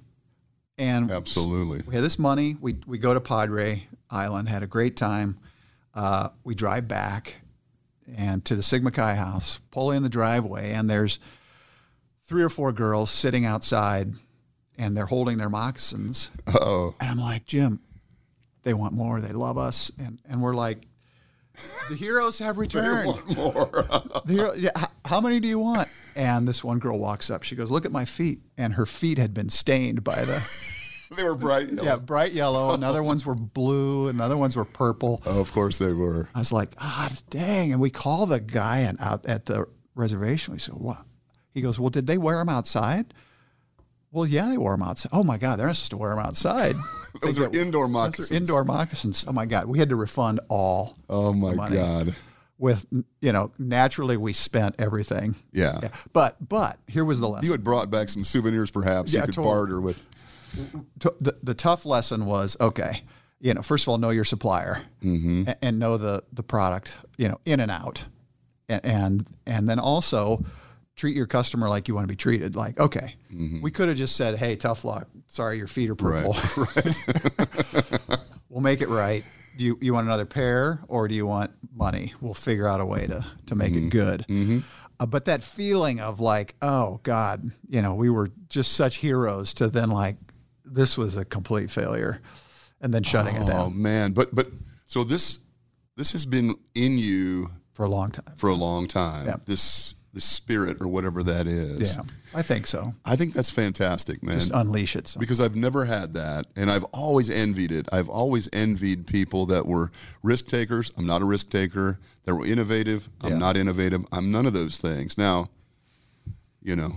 And Absolutely. we had this money. We we go to Padre Island, had a great time. Uh, we drive back and to the Sigma Chi house, pull in the driveway, and there's three or four girls sitting outside, and they're holding their moccasins. Oh, And I'm like, Jim, they want more. They love us, and and we're like, the heroes have returned. more. The hero, yeah, h- how many do you want? And this one girl walks up. She goes, "Look at my feet," and her feet had been stained by the they were bright. yellow. yeah bright yellow. And other ones were blue, and other ones were purple. Oh, of course they were. I was like, ah, dang. And we call the guy and out at the reservation. We said, what? He goes, well, did they wear them outside? Well, yeah, they wore them outside. Oh my God, they're not supposed to wear them outside. Those are indoor Those moccasins. are indoor moccasins. Oh my God, we had to refund all. Oh my. God. With you know, naturally we spent everything. Yeah. Yeah. But but here was the lesson. You had brought back some souvenirs, perhaps Yeah, you could totally. barter with. the, the tough lesson was okay you know first of all know your supplier mm-hmm. and, and know the the product you know in and out and and, and then also treat your customer like you want to be treated like okay we could have just said hey tough luck sorry, your feet are purple. Right. we'll make it right. Do you, you want another pair or do you want money? We'll figure out a way to, to make Mm-hmm. it good. Uh, but that feeling of like, oh God, you know, we were just such heroes to then like, this was a complete failure and then shutting it down. Oh man, but but so this this has been in you for a long time. for a long time. This this spirit or whatever that is. Yeah, I think so. I think that's fantastic, man. Just unleash it. So. because I've never had that, and I've always envied it. I've always envied people that were risk takers. I'm not a risk taker. That were innovative. I'm Yeah. not innovative. I'm none of those things. Now, you know,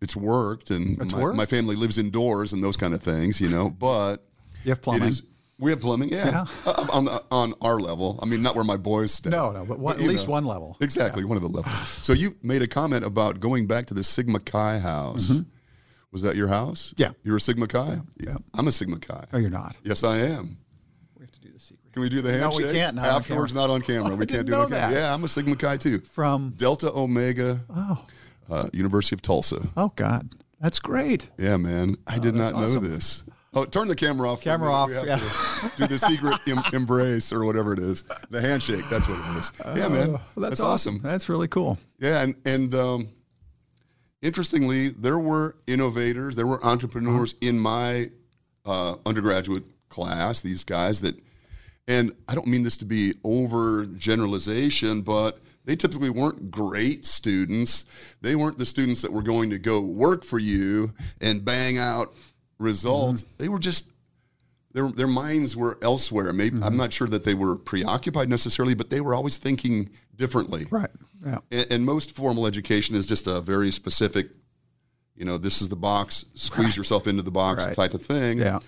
it's worked, and It's my, worked. my family lives indoors and those kind of things. You know, but You have plumbing. it is. We have plumbing, yeah, Uh, on the, on our level. I mean, not where my boys stay. No, no, but one, at least know. one level. Exactly, one of the levels. So you made a comment about going back to the Sigma Chi house. Was that your house? Mm-hmm. Yeah. You're a Sigma Chi? Yeah. I'm a Sigma Chi. Oh, you're not. Yes, I am. We have to do the secret. Can we do the handshake? No, we can't, not on Afterwards, camera. not on camera. Oh, we I can't didn't do it on know camera. that. Yeah, I'm a Sigma Chi too. From Delta Omega, oh uh, University of Tulsa. oh God, that's great. Yeah, man. I did not know this. Oh, turn the camera off. Camera off, yeah. do the secret em- embrace or whatever it is. The handshake. That's what it is. yeah, man. Oh, That's, awesome. That's really cool. Yeah, and and um, interestingly, there were innovators, there were entrepreneurs in my uh, undergraduate class. These guys that, and I don't mean this to be over generalization, but they typically weren't great students. They weren't the students that were going to go work for you and bang out results. They were just their their minds were elsewhere. Maybe I'm not sure that they were preoccupied necessarily, but they were always thinking differently. Right. Yeah. And, and most formal education is just a very specific, you know, this is the box, squeeze yourself into the box Right. type of thing. Yeah.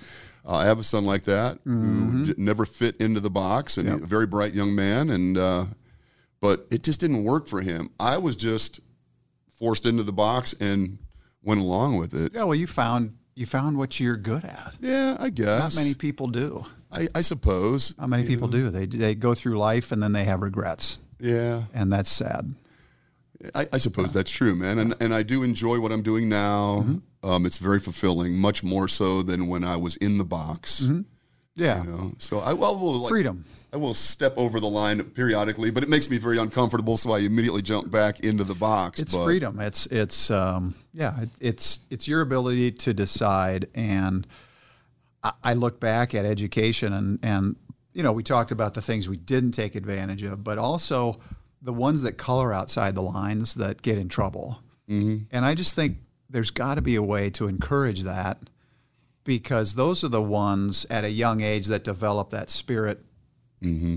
Uh, I have a son like that who d- never fit into the box and Yep. a very bright young man. And, uh, but it just didn't work for him. I was just forced into the box and went along with it. Yeah. Well, you found you found what you're good at. Yeah, I guess. Not many people do. I, I suppose. Not many people do. They they go through life and then they have regrets, Yeah. and that's sad. I, I suppose that's true, man. And and I do enjoy what I'm doing now. Mm-hmm. Um, it's very fulfilling, much more so than when I was in the box. Yeah. You know, so I, will like. Freedom. I will step over the line periodically, but it makes me very uncomfortable, so I immediately jump back into the box. It's but, freedom. It's it's um, yeah. It, it's it's your ability to decide. And I, I look back at education and and you know we talked about the things we didn't take advantage of, but also the ones that color outside the lines that get in trouble. Mm-hmm. And I just think there's got to be a way to encourage that because those are the ones at a young age that develop that spirit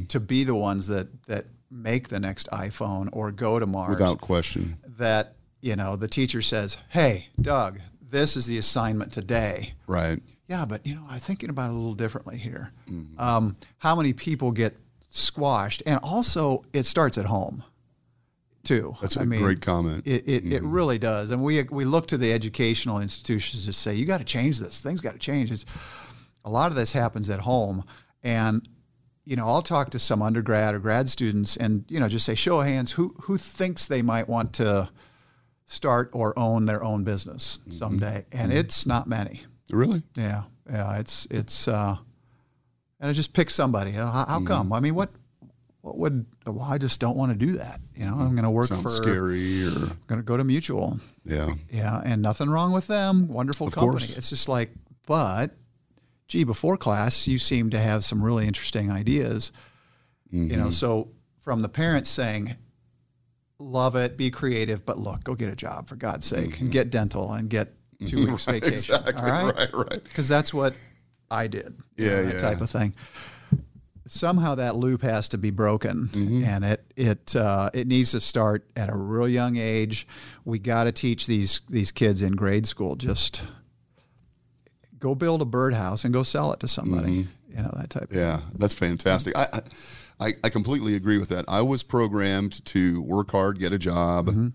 to be the ones that that make the next iPhone or go to Mars without question. that you know the teacher says, "Hey, Doug, this is the assignment today." Right. Yeah, but you know, I'm thinking about it a little differently here. Um, how many people get squashed, and also it starts at home, too. That's a I mean, great comment. It, it, it mm-hmm. really does, and we we look to the educational institutions to say, "You got to change this. Things got to change." It's, a lot of this happens at home, and you know, I'll talk to some undergrad or grad students, and you know, just say, "Show of hands, who who thinks they might want to start or own their own business mm-hmm. someday?" And mm-hmm. it's not many. Really? Yeah, yeah, it's it's, uh, and I just pick somebody. How, how come? I mean, what what would? Well, I just don't want to do that. You know, I'm going to work Sounds for. scary or Going to go to Mutual. yeah. Yeah, and nothing wrong with them. Wonderful Of company. course. It's just like, but, gee, before class, you seem to have some really interesting ideas. You Mm-hmm. know, so from the parents saying, love it, be creative, but look, go get a job for God's sake, and get dental and get two weeks vacation. Mm-hmm. Exactly. All right, Right. Right. because that's what I did. you Yeah, know, that yeah. type of thing. Somehow that loop has to be broken, Mm-hmm. and it it uh, it needs to start at a real young age. We got to teach these these kids in grade school just go build a birdhouse and go sell it to somebody. You know that type. of Mm-hmm. Yeah, that's fantastic. I, I I completely agree with that. I was programmed to work hard, get a job, Mm-hmm.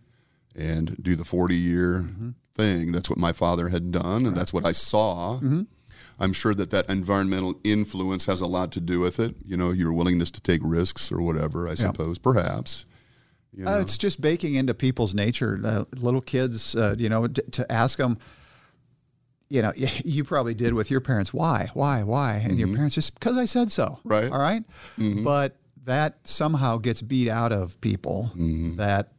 and do the forty year thing. That's what my father had done, and that's what I saw. Mm-hmm. I'm sure that that environmental influence has a lot to do with it. You know, your willingness to take risks or whatever. I suppose, perhaps. You Uh, it's just baking into people's nature. Uh, little kids, uh, you know, d- to ask them, you know, you probably did with your parents. Why? Why? Why? And your parents just because I said so. Mm-hmm. Right. All right? But that somehow gets beat out of people Mm-hmm. that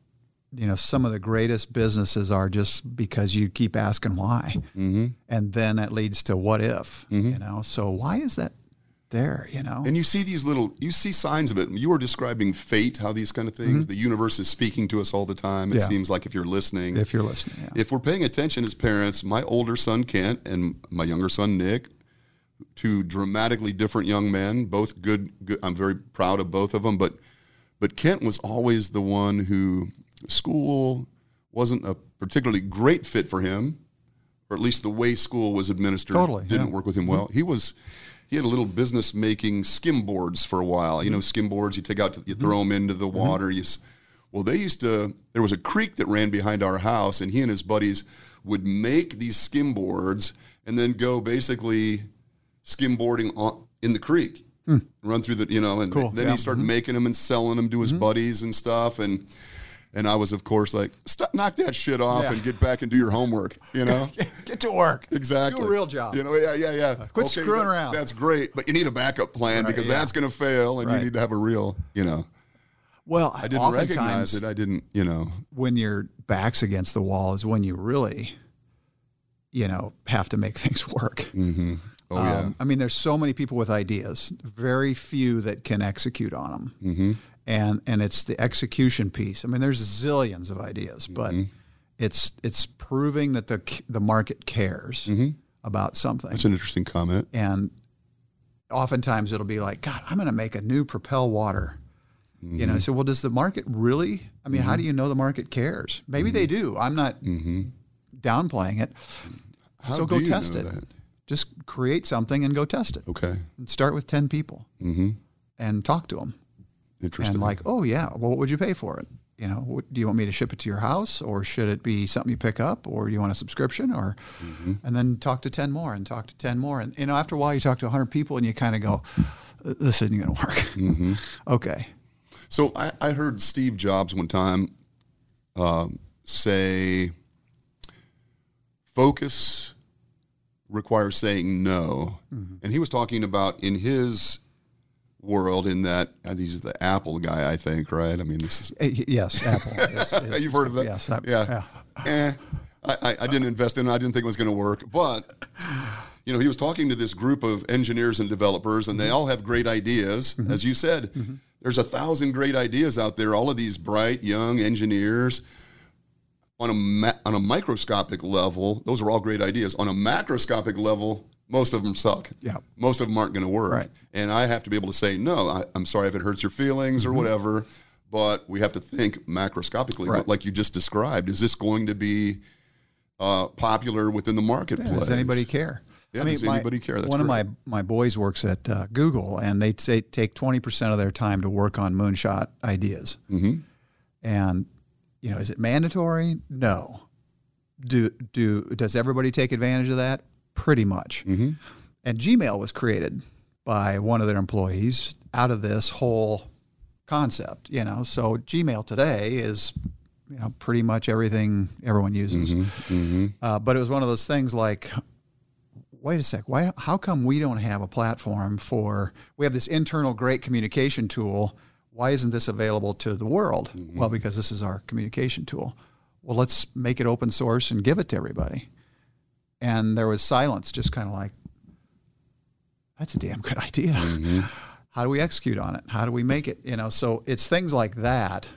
you know some of the greatest businesses are just because you keep asking why Mm-hmm. and then it leads to what if you know so why is that there you know And you see these little, you see signs of it. You were describing fate, how these kind of things, the universe is speaking to us all the time. It Mm-hmm. Yeah. seems like if you're listening, if you're listening yeah. if we're paying attention as parents, my older son Kent and my younger son Nick, two dramatically different young men, both good, good. I'm very proud of both of them. But but Kent was always the one who school wasn't a particularly great fit for him, or at least the way school was administered Totally, didn't yeah. Mm-hmm. work with him well. He was. He had a little business making skim boards for a while. You know, Mm-hmm. skim boards you take out, to, you throw them into the water. You, well, they used to. There was a creek that ran behind our house, and he and his buddies would make these skim boards and then go basically skimboarding on, in the creek, run through the you know, and Hmm. Cool, then yeah. Mm-hmm. he started making them and selling them to his buddies and stuff, and and I was of course like, stop, knock that shit off Yeah. and get back and do your homework, you know. get to work Exactly. do a real job You know, yeah, yeah, yeah. quit screwing that- around. That's great, but you need a backup plan Right, because yeah. that's going to fail, and Right. you need to have a real, you know. well I didn't recognize it. I didn't, you know. when your back's against the wall is when you really you know have to make things work Mm-hmm. Oh yeah. Um, I mean, there's so many people with ideas, very few that can execute on them. Mm-hmm. And and it's the execution piece. I mean, there's zillions of ideas, but Mm-hmm. it's it's proving that the the market cares Mm-hmm. about something. That's an interesting comment. and oftentimes it'll be like, God, I'm going to make a new Propel water. You Mm-hmm. know, so well, does the market really? I mean, how do you know the market cares? Maybe they Mm-hmm. do. I'm not downplaying it. How so go you test it. that? Just create something and go test it. Okay. And start with 10 people Mm-hmm. and talk to them. Interesting. And like, oh, yeah, well, what would you pay for it? You know, what, do you want me to ship it to your house or should it be something you pick up or do you want a subscription or, Mm-hmm. and then talk to 10 more and talk to 10 more. And, you know, after a while you talk to 100 people and you kind of go, this isn't going to work. Mm-hmm. okay. So I, I heard Steve Jobs one time um, say, "Focus requires saying no," Mm-hmm. and he was talking about in his world in that uh, he's the Apple guy, I think, right? I mean, this is Eh, Yes, Apple. is- is- you've heard of that, Yes. that- yeah. Eh, I, I, didn't invest in it. I didn't think it was going to work, but you know, he was talking to this group of engineers and developers, and they all have great ideas. As you said, there's a thousand great ideas out there. All of these bright young engineers. On a ma- on a microscopic level, those are all great ideas. On a macroscopic level, most of them suck. Yeah. most of them aren't going to work. Right. And I have to be able to say no. I, I'm sorry if it hurts your feelings or whatever, but we have to think macroscopically. Right. Like you just described, is this going to be uh, popular within the marketplace? Does anybody care? Yeah, does anybody care? That's one of my, my boys works at uh, Google, and they say take twenty percent of their time to work on moonshot ideas. Mm-hmm. And you know, is it mandatory? No. Do do does everybody take advantage of that? Pretty much. Mm-hmm. And Gmail was created by one of their employees out of this whole concept. You know, so Gmail today is you know pretty much everything everyone uses. Uh, but it was one of those things like, wait a sec, why? How come we don't have a platform for? We have this internal great communication tool. Why isn't this available to the world? Well, because this is our communication tool. Well, let's make it open source and give it to everybody. And there was silence, just kind of like, that's a damn good idea. Mm-hmm. How do we execute on it? How do we make it? You know, so it's things like that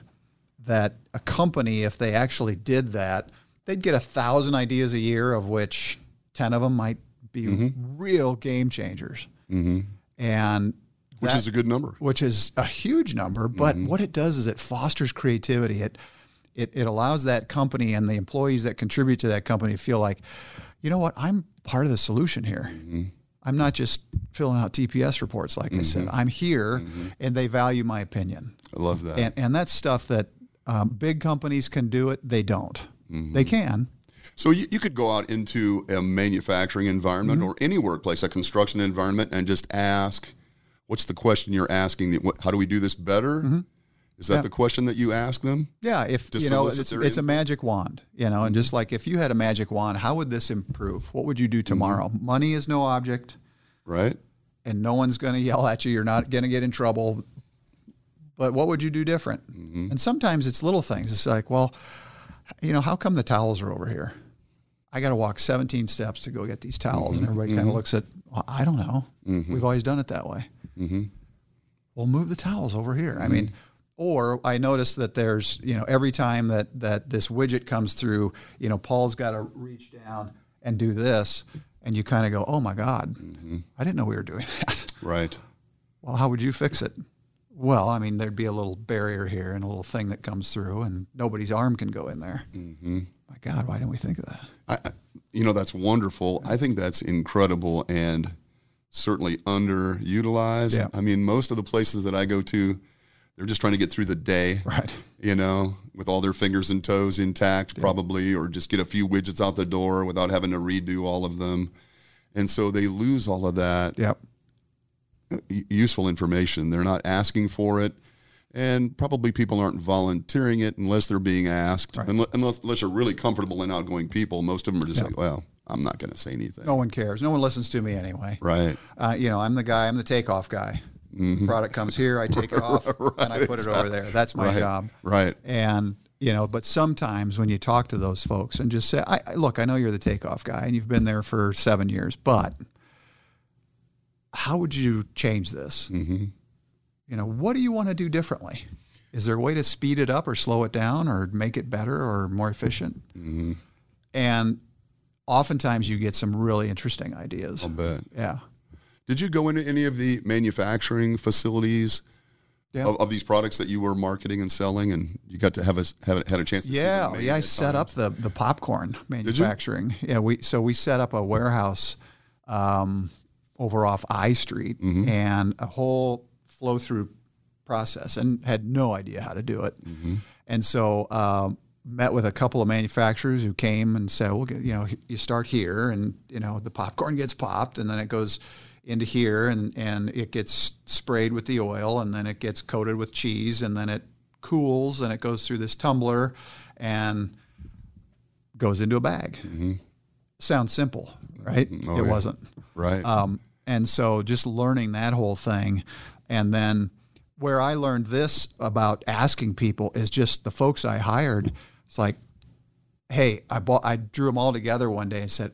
that a company, if they actually did that, they'd get a thousand ideas a year, of which ten of them might be mm-hmm. real game changers. Mm-hmm. And which that- is a good number. which is a huge number. But what it does is it fosters creativity. It, it it allows that company and the employees that contribute to that company to feel like, you know what, I'm part of the solution here. Mm-hmm. I'm not just filling out TPS reports, like I said. Mm-hmm. I'm here, mm-hmm. and they value my opinion. I love that. And and that's stuff that um, big companies can do it. They don't. They can. So you, you could go out into a manufacturing environment Mm-hmm. or any workplace, a construction environment, and just ask, "What's the question you're asking? How do we do this better?" Mm-hmm. Is that Yeah. the question that you ask them? Yeah, if you know, it's, it's a magic wand, you know, and just mm-hmm. like if you had a magic wand, how would this improve? What would you do mm-hmm. tomorrow? Money is no object, Right? and no one's going to yell at you. You're not going to get in trouble. But what would you do different? Mm-hmm. And sometimes it's little things. It's like, well, you know, how come the towels are over here? I got to walk 17 steps to go get these towels, and everybody kind of looks at, well, I don't know. We've always done it that way. Well, move the towels over here. I mean, or I notice that there's, you know, every time that that this widget comes through, you know, Paul's got to reach down and do this, and you kind of go, oh my God, I didn't know we were doing that. Right. Well, how would you fix it? Well, I mean, there'd be a little barrier here and a little thing that comes through, and nobody's arm can go in there. Mm-hmm. My God, why didn't we think of that? I, I- you know, that's wonderful. I think that's incredible and certainly underutilized. Yeah. I mean, most of the places that I go to, they're just trying to get through the day. Right. you know, with all their fingers and toes intact, probably, or just get a few widgets out the door without having to redo all of them. And so they lose all of that Yep. useful information. They're not asking for it. And probably people aren't volunteering it unless they're being asked. Unle- Unless, unless you're really comfortable and outgoing people, most of them are just like, well, I'm not going to say anything. No one cares. No one listens to me anyway. Right. Uh, you know, I'm the guy. I'm the takeoff guy. Product comes here, I take it off, and I put it over there. That's my Right. job. Right. And you know, but sometimes when you talk to those folks and just say, I, I- "Look, I know you're the takeoff guy, and you've been there for seven years, but how would you change this? Mm-hmm. You know, what do you want to do differently? Is there a way to speed it up or slow it down or make it better or more efficient? Mm-hmm. And oftentimes you get some really interesting ideas. I'll bet. Yeah. Did you go into any of the manufacturing facilities Yeah. of, of these products that you were marketing and selling, and you got to have a have had a chance to Yeah, yeah. I set up the the popcorn manufacturing. Yeah, we so we set up a warehouse um, over off I Street Mm-hmm. and a whole flow through process, and had no idea how to do it. Mm-hmm. And so um, met with a couple of manufacturers who came and said, "Well, you know, you start here, and you know, the popcorn gets popped, and then it goes." Into here and, and it gets sprayed with the oil and then it gets coated with cheese and then it cools and it goes through this tumbler and goes into a bag. Sounds simple, right? Oh, it yeah. wasn't. right. Um, and so just learning that whole thing. And then where I learned this about asking people is just the folks I hired. It's like, hey, I bought, I drew them all together one day and said,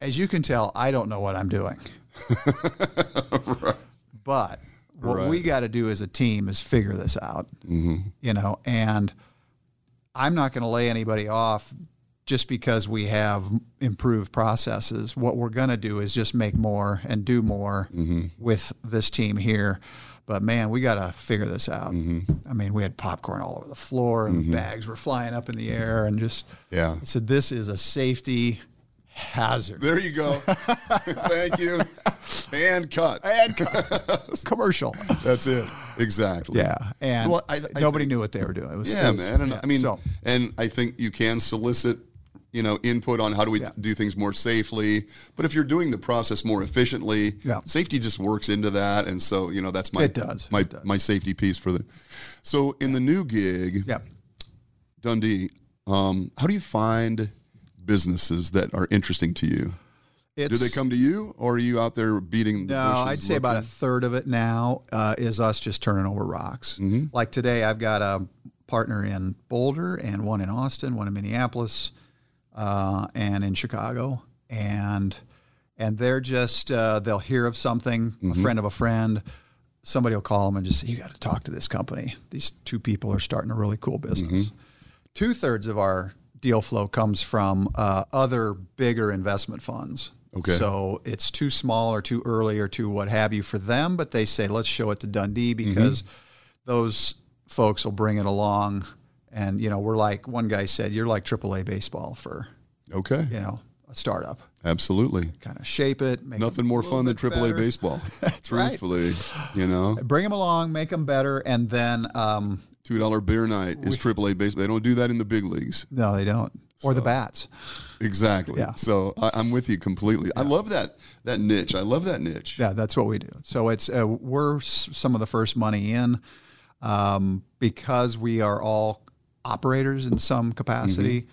as you can tell, I don't know what I'm doing. But what we got to do as a team is figure this out, mm-hmm. you know, and I'm not going to lay anybody off just because we have improved processes. What we're going to do is just make more and do more mm-hmm. with this team here. But man, we got to figure this out. Mm-hmm. I mean, we had popcorn all over the floor and bags were flying up in the air and just, yeah. I said, this is a safety hazard. There you go. Thank you. And cut. And commercial. That's it. Exactly. Yeah. And Well, I- I nobody think- knew what they were doing. It was, Yeah, was- man. And yeah. I mean, so, and I think you can solicit, you know, input on how do we Yeah. do things more safely. But if you're doing the process more efficiently, Yeah. safety just works into that. And so, you know, that's my It does. my It does. my safety piece for the. So in the new gig, yeah. Dundee, um, how do you find businesses that are interesting to you? It's, Do they come to you, or are you out there beating? the No, I'd say about a third of it now uh, is us just turning over rocks. Mm-hmm. Like today, I've got a partner in Boulder and one in Austin, one in Minneapolis, uh, and in Chicago, and and they're just uh, they'll hear of something, Mm-hmm. a friend of a friend. Somebody will call them and just say, "You got to talk to this company. These two people are starting a really cool business." Mm-hmm. Two thirds of our deal flow comes from uh, other bigger investment funds. Okay. So it's too small or too early or too what have you for them, but they say let's show it to Dundee because those folks will bring it along. And you know, we're like one guy said, you're like AAA baseball for Okay, you know a startup. absolutely. Kind of shape it, make Nothing it more fun than AAA better. baseball. right. Truthfully, you know, Bring them along, make them better, and then um, two dollar beer night is AAA baseball. They don't do that in the big leagues. no, they don't, or the bats. Exactly. Yeah. So I, I'm with you completely. I love that that niche. I love that niche. Yeah, that's what we do. So it's uh, we're s- some of the first money in um, because we are all operators in some capacity.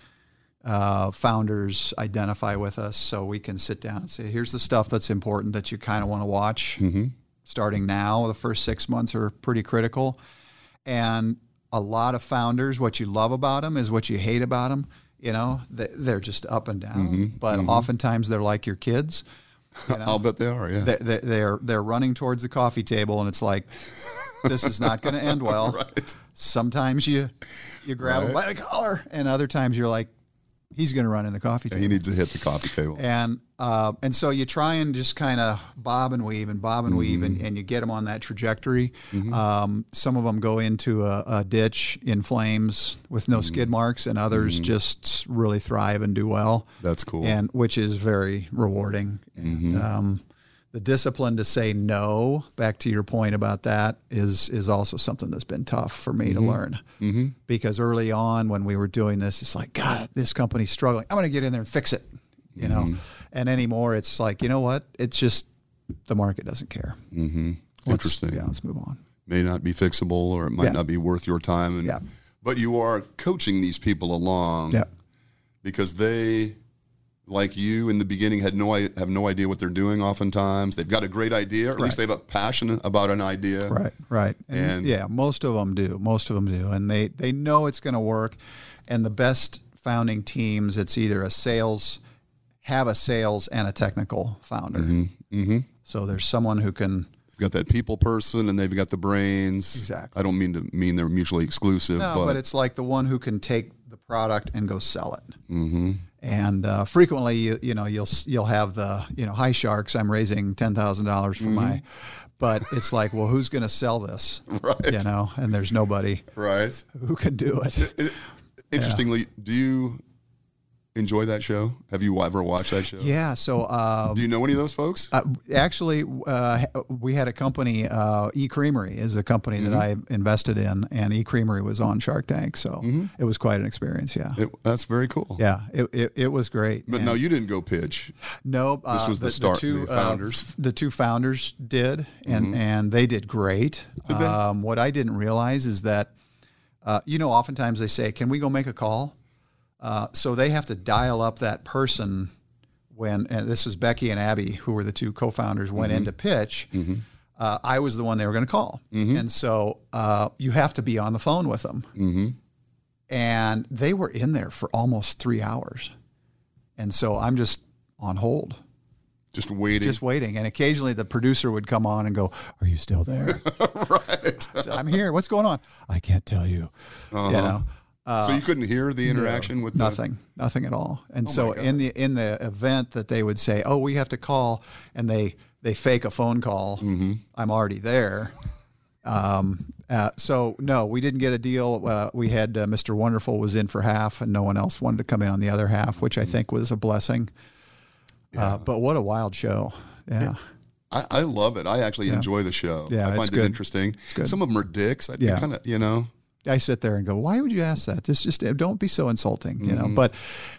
Uh, founders identify with us, so we can sit down and say, "Here's the stuff that's important that you kind of want to watch." Starting now, the first six months are pretty critical, and a lot of founders, what you love about them is what you hate about them. You know, they, they're just up and down, mm-hmm, but mm-hmm. oftentimes they're like your kids. I'll bet they are. Yeah. They, they, they're they're running towards the coffee table, and it's like, this is not going to end well. right. Sometimes you you grab them by the collar, and other times you're like, he's going to run in the coffee table. He needs to hit the coffee table. And uh, and so you try and just kind of bob and weave and bob and weave, and, and you get them on that trajectory. Um, some of them go into a, a ditch in flames with no skid marks, and others just really thrive and do well. That's cool. And which is very rewarding. And, um, the discipline to say no, back to your point about that, is is also something that's been tough for me to learn. Mm-hmm. Because early on, when we were doing this, it's like, God, this company's struggling. I'm going to get in there and fix it, you know. And anymore, it's like, you know what? It's just the market doesn't care. Mm-hmm. Interesting. Yeah, let's move on. May not be fixable, or it might Yeah. not be worth your time. And, Yeah. But you are coaching these people along. Yeah. because they like you in the beginning had no have no idea what they're doing oftentimes they've got a great idea or at least they have a passion about an idea Right, right. And, And- yeah, most of them do. Most of them do, and they they know it's going to work. And the best founding teams, it's either a sales, have a sales and a technical founder. Mm-hmm. So there's someone who can. they've got that people person and they've got the brains Exactly. i don't mean to mean they're mutually exclusive No, but, but, it's like the one who can take the product and go sell it. Mm-hmm. And uh, frequently, you, you know, you'll you'll have the you know, hi sharks. I'm raising ten thousand dollars for my, but it's like, well, who's going to sell this? Right. You know, and there's nobody right who can do it. interestingly do you enjoy that show have you ever watched that show Yeah. So uh, do you know any of those folks uh, actually, uh, we had a company, uh, E Creamery is a company that I invested in, and E Creamery was on Shark Tank. So it was quite an experience. Yeah. It- that's very cool Yeah. It, it, it was great. but And- no you didn't go pitch No, This uh, was the start, two the founders. Uh, the two founders did, and and they did great. Did they? Um, what I didn't realize is that, uh, you know, oftentimes they say, "Can we go make a call?" Uh, so they have to dial up that person when, and this was Becky and Abby, who were the two co-founders, went in to pitch. Uh, I was the one they were going to call, and so uh, you have to be on the phone with them. And they were in there for almost three hours, and so I'm just on hold just waiting just waiting. And occasionally the producer would come on and go, Are you still there? right So, I'm here. What's going on? I can't tell you. You know, so you couldn't hear the interaction with the, Uh, nothing, nothing at all. And so in the in the event that they would say, "Oh, we have to call," and they they fake a phone call, I'm already there. Um, uh, so no, we didn't get a deal. Uh, we had uh, Mr. Wonderful was in for half, and no one else wanted to come in on the other half, which I think was a blessing. Uh, but what a wild show! Yeah. I, I love it. I actually enjoy the show. Yeah, I find it good. interesting. Some of them are dicks. I Yeah. kind of, you know, I sit there and go, why would you ask that? Just, just don't be so insulting, you Mm-hmm. know. But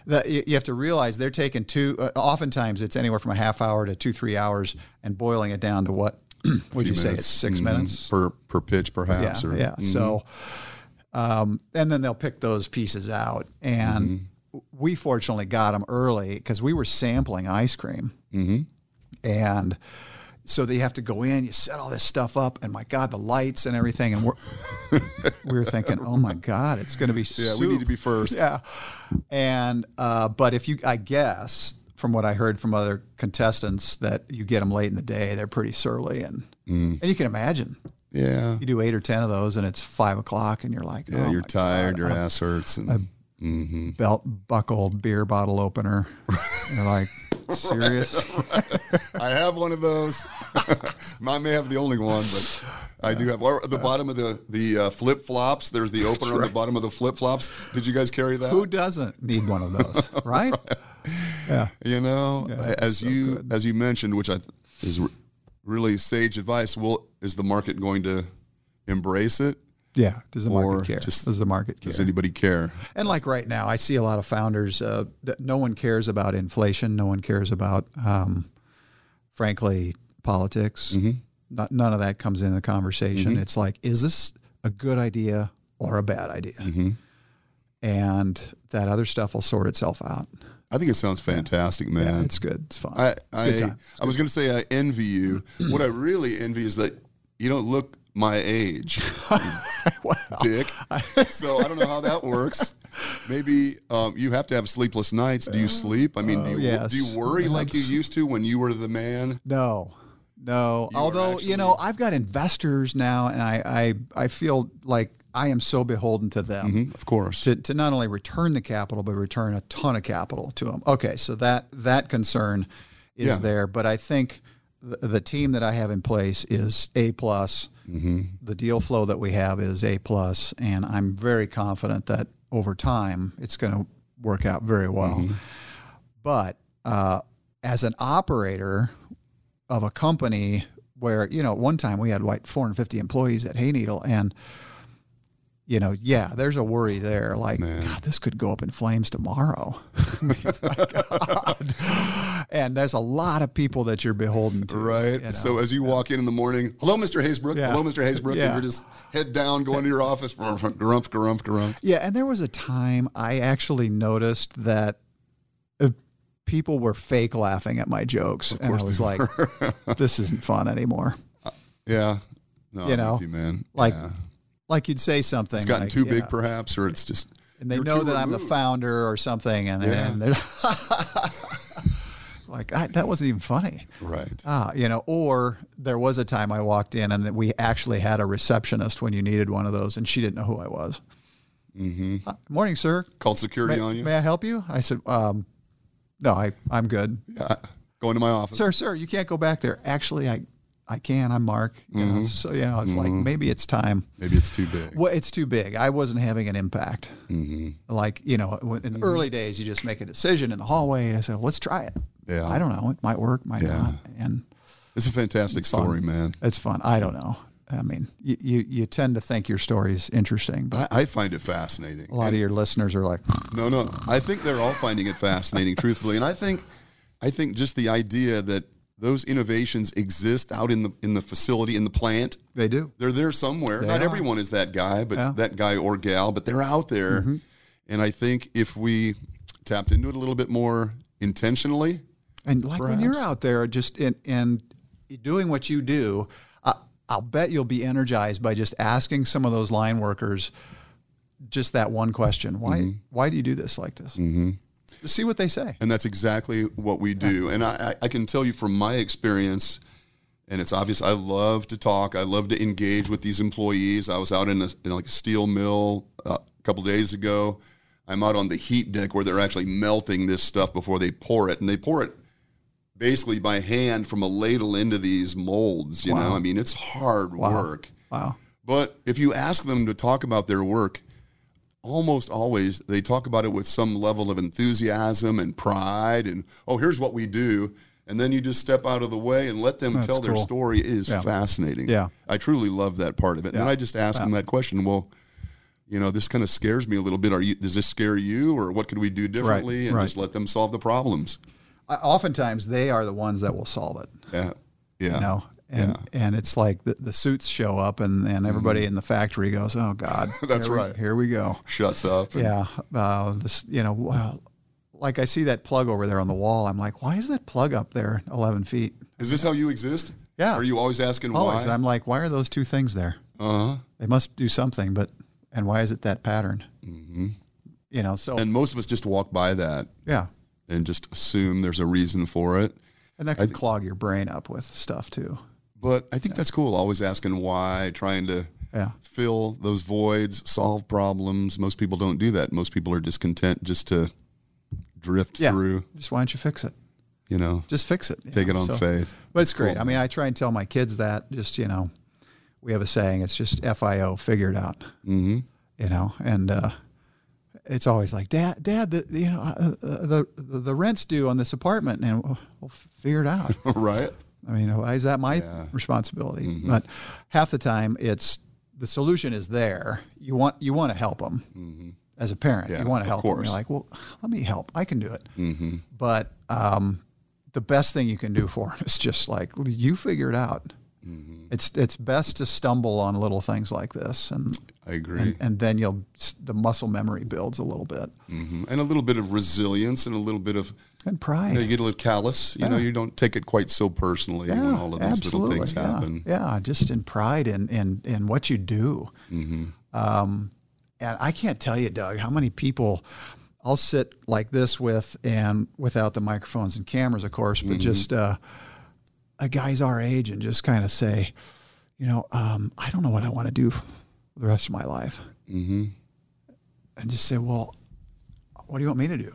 the, you you have to realize they're taking two. Uh, oftentimes, it's anywhere from a half hour to two, three hours, and boiling it down to what would you few say? minutes. It's 6 Mhm. minutes. per per pitch, perhaps. Yeah, or, yeah. So, um, and then they'll pick those pieces out, and Mm-hmm. we fortunately got them early because we were sampling ice cream, mm-hmm. and so they have to go in. You set all this stuff up, and my God, the lights and everything, and we're we were thinking, oh my God, it's going to be Yeah, we need to be first. yeah, and uh, but if you, I guess. From what I heard from other contestants, that you get them late in the day, they're pretty surly, and Mm. and you can imagine Yeah. you do eight or ten of those and it's five o'clock and you're like Yeah, oh you're tired, God, your a ass hurts. And, belt buckled beer bottle opener you're like serious I have one of those. I may have the only one, but I do have. Or the bottom of the the uh, flip flops, there's the opener on the bottom of the flip flops. Did you guys carry that? who doesn't need one of those right yeah You know, as so you good. as you mentioned, which I th- is re- really sage advice. Will is the market going to embrace it? Yeah does the market care just- does the market care Does anybody care? and like right now i see a lot of founders uh, that no one cares about inflation no one cares about um, frankly politics Mm-hmm. Not, none of that comes in the conversation it's like is this a good idea or a bad idea. And that other stuff will sort itself out. I think it sounds fantastic, man. Yeah, it's good. It's fun. I It's I. I was going to say I envy you. what I really envy is that you don't look my age, Dick. so I don't know how that works. Maybe um, you have to have sleepless nights. Do you sleep? I mean, do you, yes. do you worry like you used to when you were the man? No, no. You Although actually- you know, I've got investors now, and I, I I feel like I am so beholden to them Mhm, of course. to, to not only return the capital, but return a ton of capital to them. Okay, so that that concern is Yeah. there, but I think the, the team that I have in place is a plus. Mm-hmm. The deal flow that we have is a plus, and I'm very confident that over time it's going to work out very well. Mm-hmm. But uh, as an operator of a company where you know at one time we had like 450 employees at Hayneedle and you know yeah there's a worry there like God, this could go up in flames tomorrow God. and there's a lot of people that you're beholden to Right. you know. So as you walk in in the morning, hello, Mr. Hasebroock. Yeah. Hello, Mr. Hasebroock. Yeah. And you're just head down, going to your office. Grumph, grumph, grumph. Yeah, and there was a time I actually noticed that uh, people were fake laughing at my jokes, and I was like, "This isn't fun anymore." Yeah. No, You know, you, man. Like, Yeah. Like you'd say something, it's gotten like, too big, perhaps, or it's just. and they know that I'm the founder or something, and, Yeah. and they're like, I, "That wasn't even funny." Right. Ah, you know, or there was a time I walked in and that we actually had a receptionist when you needed one of those, and she didn't know who I was. Mm-hmm. morning, sir. Called security on you. may I help you? I said, um, "No, I, I'm good." Yeah. Go into my office. sir, sir, you can't go back there. Actually, I, I can. I'm Mark. You Mm-hmm. know, so you know, it's like maybe it's time. Maybe it's too big. Well, it's too big. I wasn't having an impact. Mm-hmm. Like you know, in the early days, you just make a decision in the hallway, and I said, "Let's try it." Yeah. I don't know. It might work, might Yeah. not, and It's a fantastic fun. story, man. it's fun. I don't know. I mean, you, you, you tend to think your story's interesting, but I, I find it fascinating. a lot of your listeners are like, No, no. I think they're all finding it fascinating, truthfully, and I think, I think just the idea that those innovations exist out in the in the facility in the plant. they do. They're there somewhere. Not are. everyone is that guy, but Yeah. Mm-hmm. that guy or gal, but they're out there. And I think if we tapped into it a little bit more intentionally, And like when you're out there, just in, and doing what you do, I, I'll bet you'll be energized by just asking some of those line workers just that one question: Why? Mm-hmm. Why do you do this like this? Mm-hmm. Just see what they say. and that's exactly what we do. And I, I I can tell you from my experience, and it's obvious. I love to talk. I love to engage with these employees. I was out in, a, in like a steel mill uh, a couple days ago. I'm out on the heat deck where they're actually melting this stuff before they pour it, and they pour it basically by hand from a ladle into these molds. You know, I mean, it's hard work. Wow. But if you ask them to talk about their work, almost always they talk about it with some level of enthusiasm and pride and oh here's what we do and then you just step out of the way and let them tell their cool. story it is Yeah. fascinating Yeah. i truly love that part of it and then i just ask them that question well you know this kind of scares me a little bit are you does this scare you or what could we do differently and right. just let them solve the problems I, oftentimes, they are the ones that will solve it. yeah yeah You know. And, and it's like the, the suits show up and, and everybody in the factory goes, oh God, Mm-hmm. That's here we- right. here we go. shuts up and- Yeah, uh, this you know, well, like I see that plug over there on the wall. I'm like, why is that plug up there, 11 feet? is this how you exist Yeah. are you always asking Always, why I'm like, why are those two things there? uh-huh They must do something, but and why is it that pattern? Mm-hmm. You know, so and most of us just walk by that yeah, and just assume there's a reason for it. and that can clog your brain up with stuff too. But I think that's cool. Always asking why, trying to Yeah. fill those voids, solve problems. Most people don't do that. Most people are just content just to drift Yeah, through, just why don't you fix it? you know, Just fix it. take know, it on so- faith. But it's great. I mean, I try and tell my kids that. Just you know, we have a saying. It's just FIO, figure it out. Mm-hmm. You know, and uh, it's always like, Dad, Dad, the you know uh, uh, the the rent's due on this apartment, and we'll, we'll figure it out. right? I mean, why is that my responsibility? But half the time, it's the solution is there. You want you want to help them as a parent. Yeah, you want to help them. You're like, well, let me help. I can do it. But um, the best thing you can do for them is just like you figure it out. It's it's best to stumble on little things like this, and I agree. and, and then you'll the muscle memory builds a little bit Mhm. And a little bit of resilience and a little bit of, and you, pride. know, you get a little callous. You know, you don't take it quite so personally when all of these little things yeah. happen. Yeah, just in pride in in in what you do. Mm-hmm. Um, and I can't tell you, Doug, how many people I'll sit like this with, and without the microphones and cameras, of course, Mm-hmm. but just uh, a guy's our age, and just kind of say, you know, um, I don't know what I want to do for the rest of my life, Mm-hmm. and just say, well. What do you want me to do?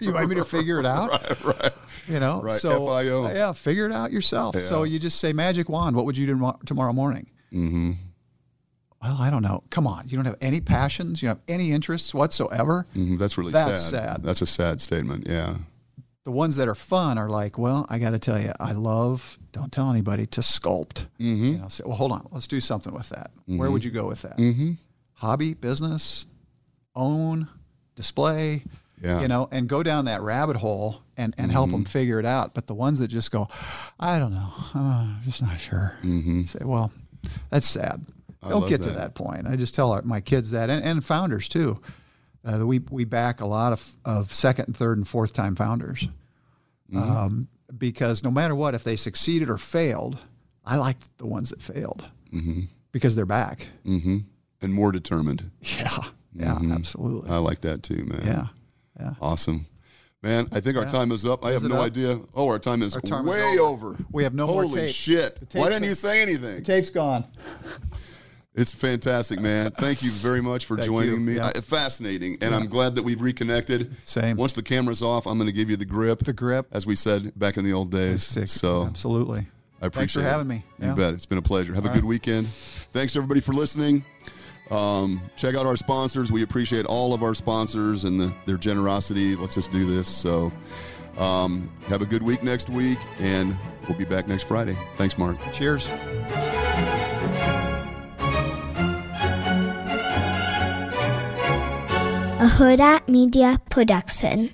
you want me to figure it out? Right, right. You know, Right, so FIO. yeah, figure it out yourself. So you just say magic wand. What would you do tomorrow morning? Mm-hmm. Well, I don't know. Come on, you don't have any passions. You don't have any interests whatsoever. hmm That's really That's sad. sad. That's a sad statement. Yeah. The ones that are fun are like, well, I got to tell you, I love. Don't tell anybody to sculpt. Mm-hmm. You know, say, well, hold on, let's do something with that. Where would you go with that? Mm-hmm. Hobby, business, own, display. Yeah. Mm-hmm. You know, and go down that rabbit hole and, and help them figure it out. But the ones that just go, I don't know, I'm just not sure. Mm-hmm. Say, well, that's sad. I Don't get to that. that point. I just tell our, my kids that, and, and founders too. Uh, we we back a lot of of second and third and fourth time founders, Mm-hmm. um, because no matter what, if they succeeded or failed, I like the ones that failed because they're back. Mm-hmm. And more determined. Yeah, yeah, absolutely. I like that too, man. yeah, yeah. Awesome. Man, I think our time is up. I have no up? idea. Oh, our time is Our time is way over. over. We have no more Holy tape. shit. Why didn't you say anything? Tape's gone. It's fantastic, man. Thank you very much for joining you. me. Yeah. Uh, fascinating. And I'm glad that we've reconnected. Same. Once the camera's off, I'm going to give you the grip. The grip. As we said back in the old days. Sick. So absolutely. I appreciate Thanks for it. having me. You Yeah. bet. It's been a pleasure. Have a good weekend. Thanks everybody for listening. Um, check out our sponsors. We appreciate all of our sponsors and the, their generosity. Let's just do this. So um, have a good week next week, and we'll be back next Friday. Thanks, Mark. Cheers. a Huda Media Production.